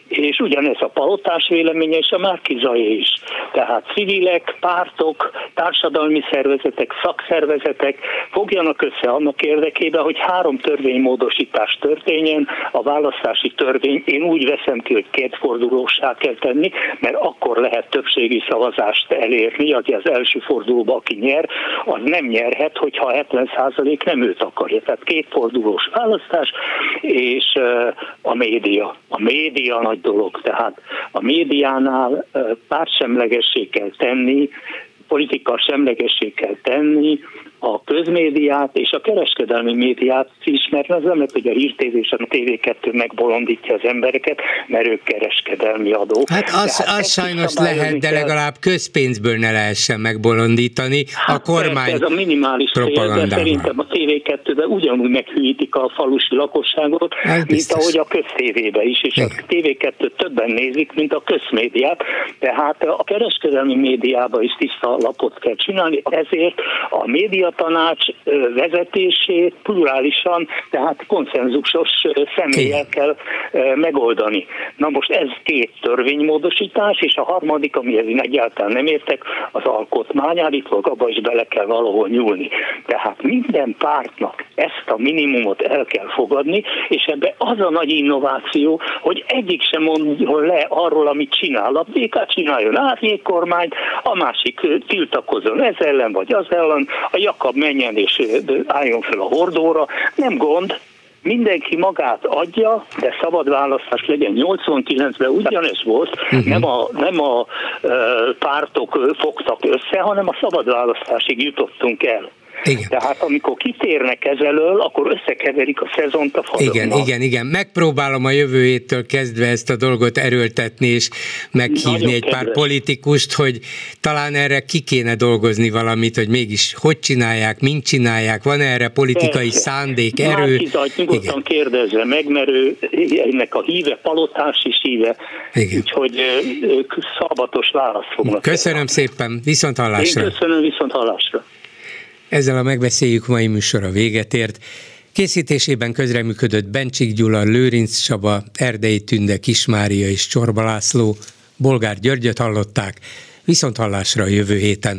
és ugyanez a palotás véleménye és a Márkizai is. Tehát civilek, pártok, társadalmi szervezetek, szakszervezetek fogjanak össze annak érdekében, hogy három törvénymódosítás történjen. A választási törvény én úgy veszem ki, hogy kétfordulósá kell tenni, mert akkor lehet többségi szavazást elérni, aki az első fordulóba, aki nyer, az nem nyerhet, hogyha 70% nem őt akarja. Tehát kétfordulós választás, és a média. A média nagy dolog, tehát a médiánál pártsemlegessé kell tenni, politika semlegessé kell tenni, a közmédiát és a kereskedelmi médiát is, mert az nem lehet, hogy a hírtévé és a TV2 megbolondítja az embereket, mert ők kereskedelmi adók. Hát az, az sajnos lehet, de legalább közpénzből ne lehessen megbolondítani. Hát a kormány ez a minimális cél, de szerintem a TV2-ben ugyanúgy meghűítik a falusi lakosságot, hát mint ahogy a köztévébe is, és Igen. a TV2 többen nézik, mint a közmédiát, tehát a kereskedelmi médiába is tiszta lapot kell csinálni, ezért a média tanács vezetését plurálisan, tehát konszenzusos személlyel kell megoldani. Na most ez két törvénymódosítás, és a harmadik, amihez én egyáltalán nem értek, az alkotmány, állítólag abba is bele kell valahol nyúlni. Tehát minden pártnak ezt a minimumot el kell fogadni, és ebbe az a nagy innováció, hogy egyik sem mondjon le arról, amit csinál. A BK csináljon árnyékkormányt, a másik tiltakozon ez ellen vagy az ellen, a Jakab menjen és álljon fel a hordóra, nem gond, mindenki magát adja, de szabad választás legyen. 89-ben ugyanez volt, uh-huh. nem a, nem a pártok fogtak össze, hanem a szabad választásig jutottunk el. Igen. Tehát amikor kitérnek ezelől, akkor összekeverik a szezont a fazonnal. Igen, igen, igen. Megpróbálom a jövő héttől kezdve ezt a dolgot erőltetni, és meghívni Nagyon egy kedves. pár politikust, hogy talán erre ki kéne dolgozni valamit, hogy mégis hogy csinálják, mint csinálják, van erre politikai Persze. szándék, erő. Márkizajt nyugodtan igen. kérdezze meg, mert ő ennek a híve, palotás is híve, igen. úgyhogy ők szabatos választ fognak. Köszönöm szépen, viszont hallásra. Én köszönöm, viszont hallásra. Ezzel a megbeszéljük mai műsora véget ért. Készítésében közreműködött Bencsik Gyula, Lőrinc Csaba, Erdei Tünde, Kismária és Csorba László. Bolgár Györgyöt hallották, viszont hallásra a jövő héten.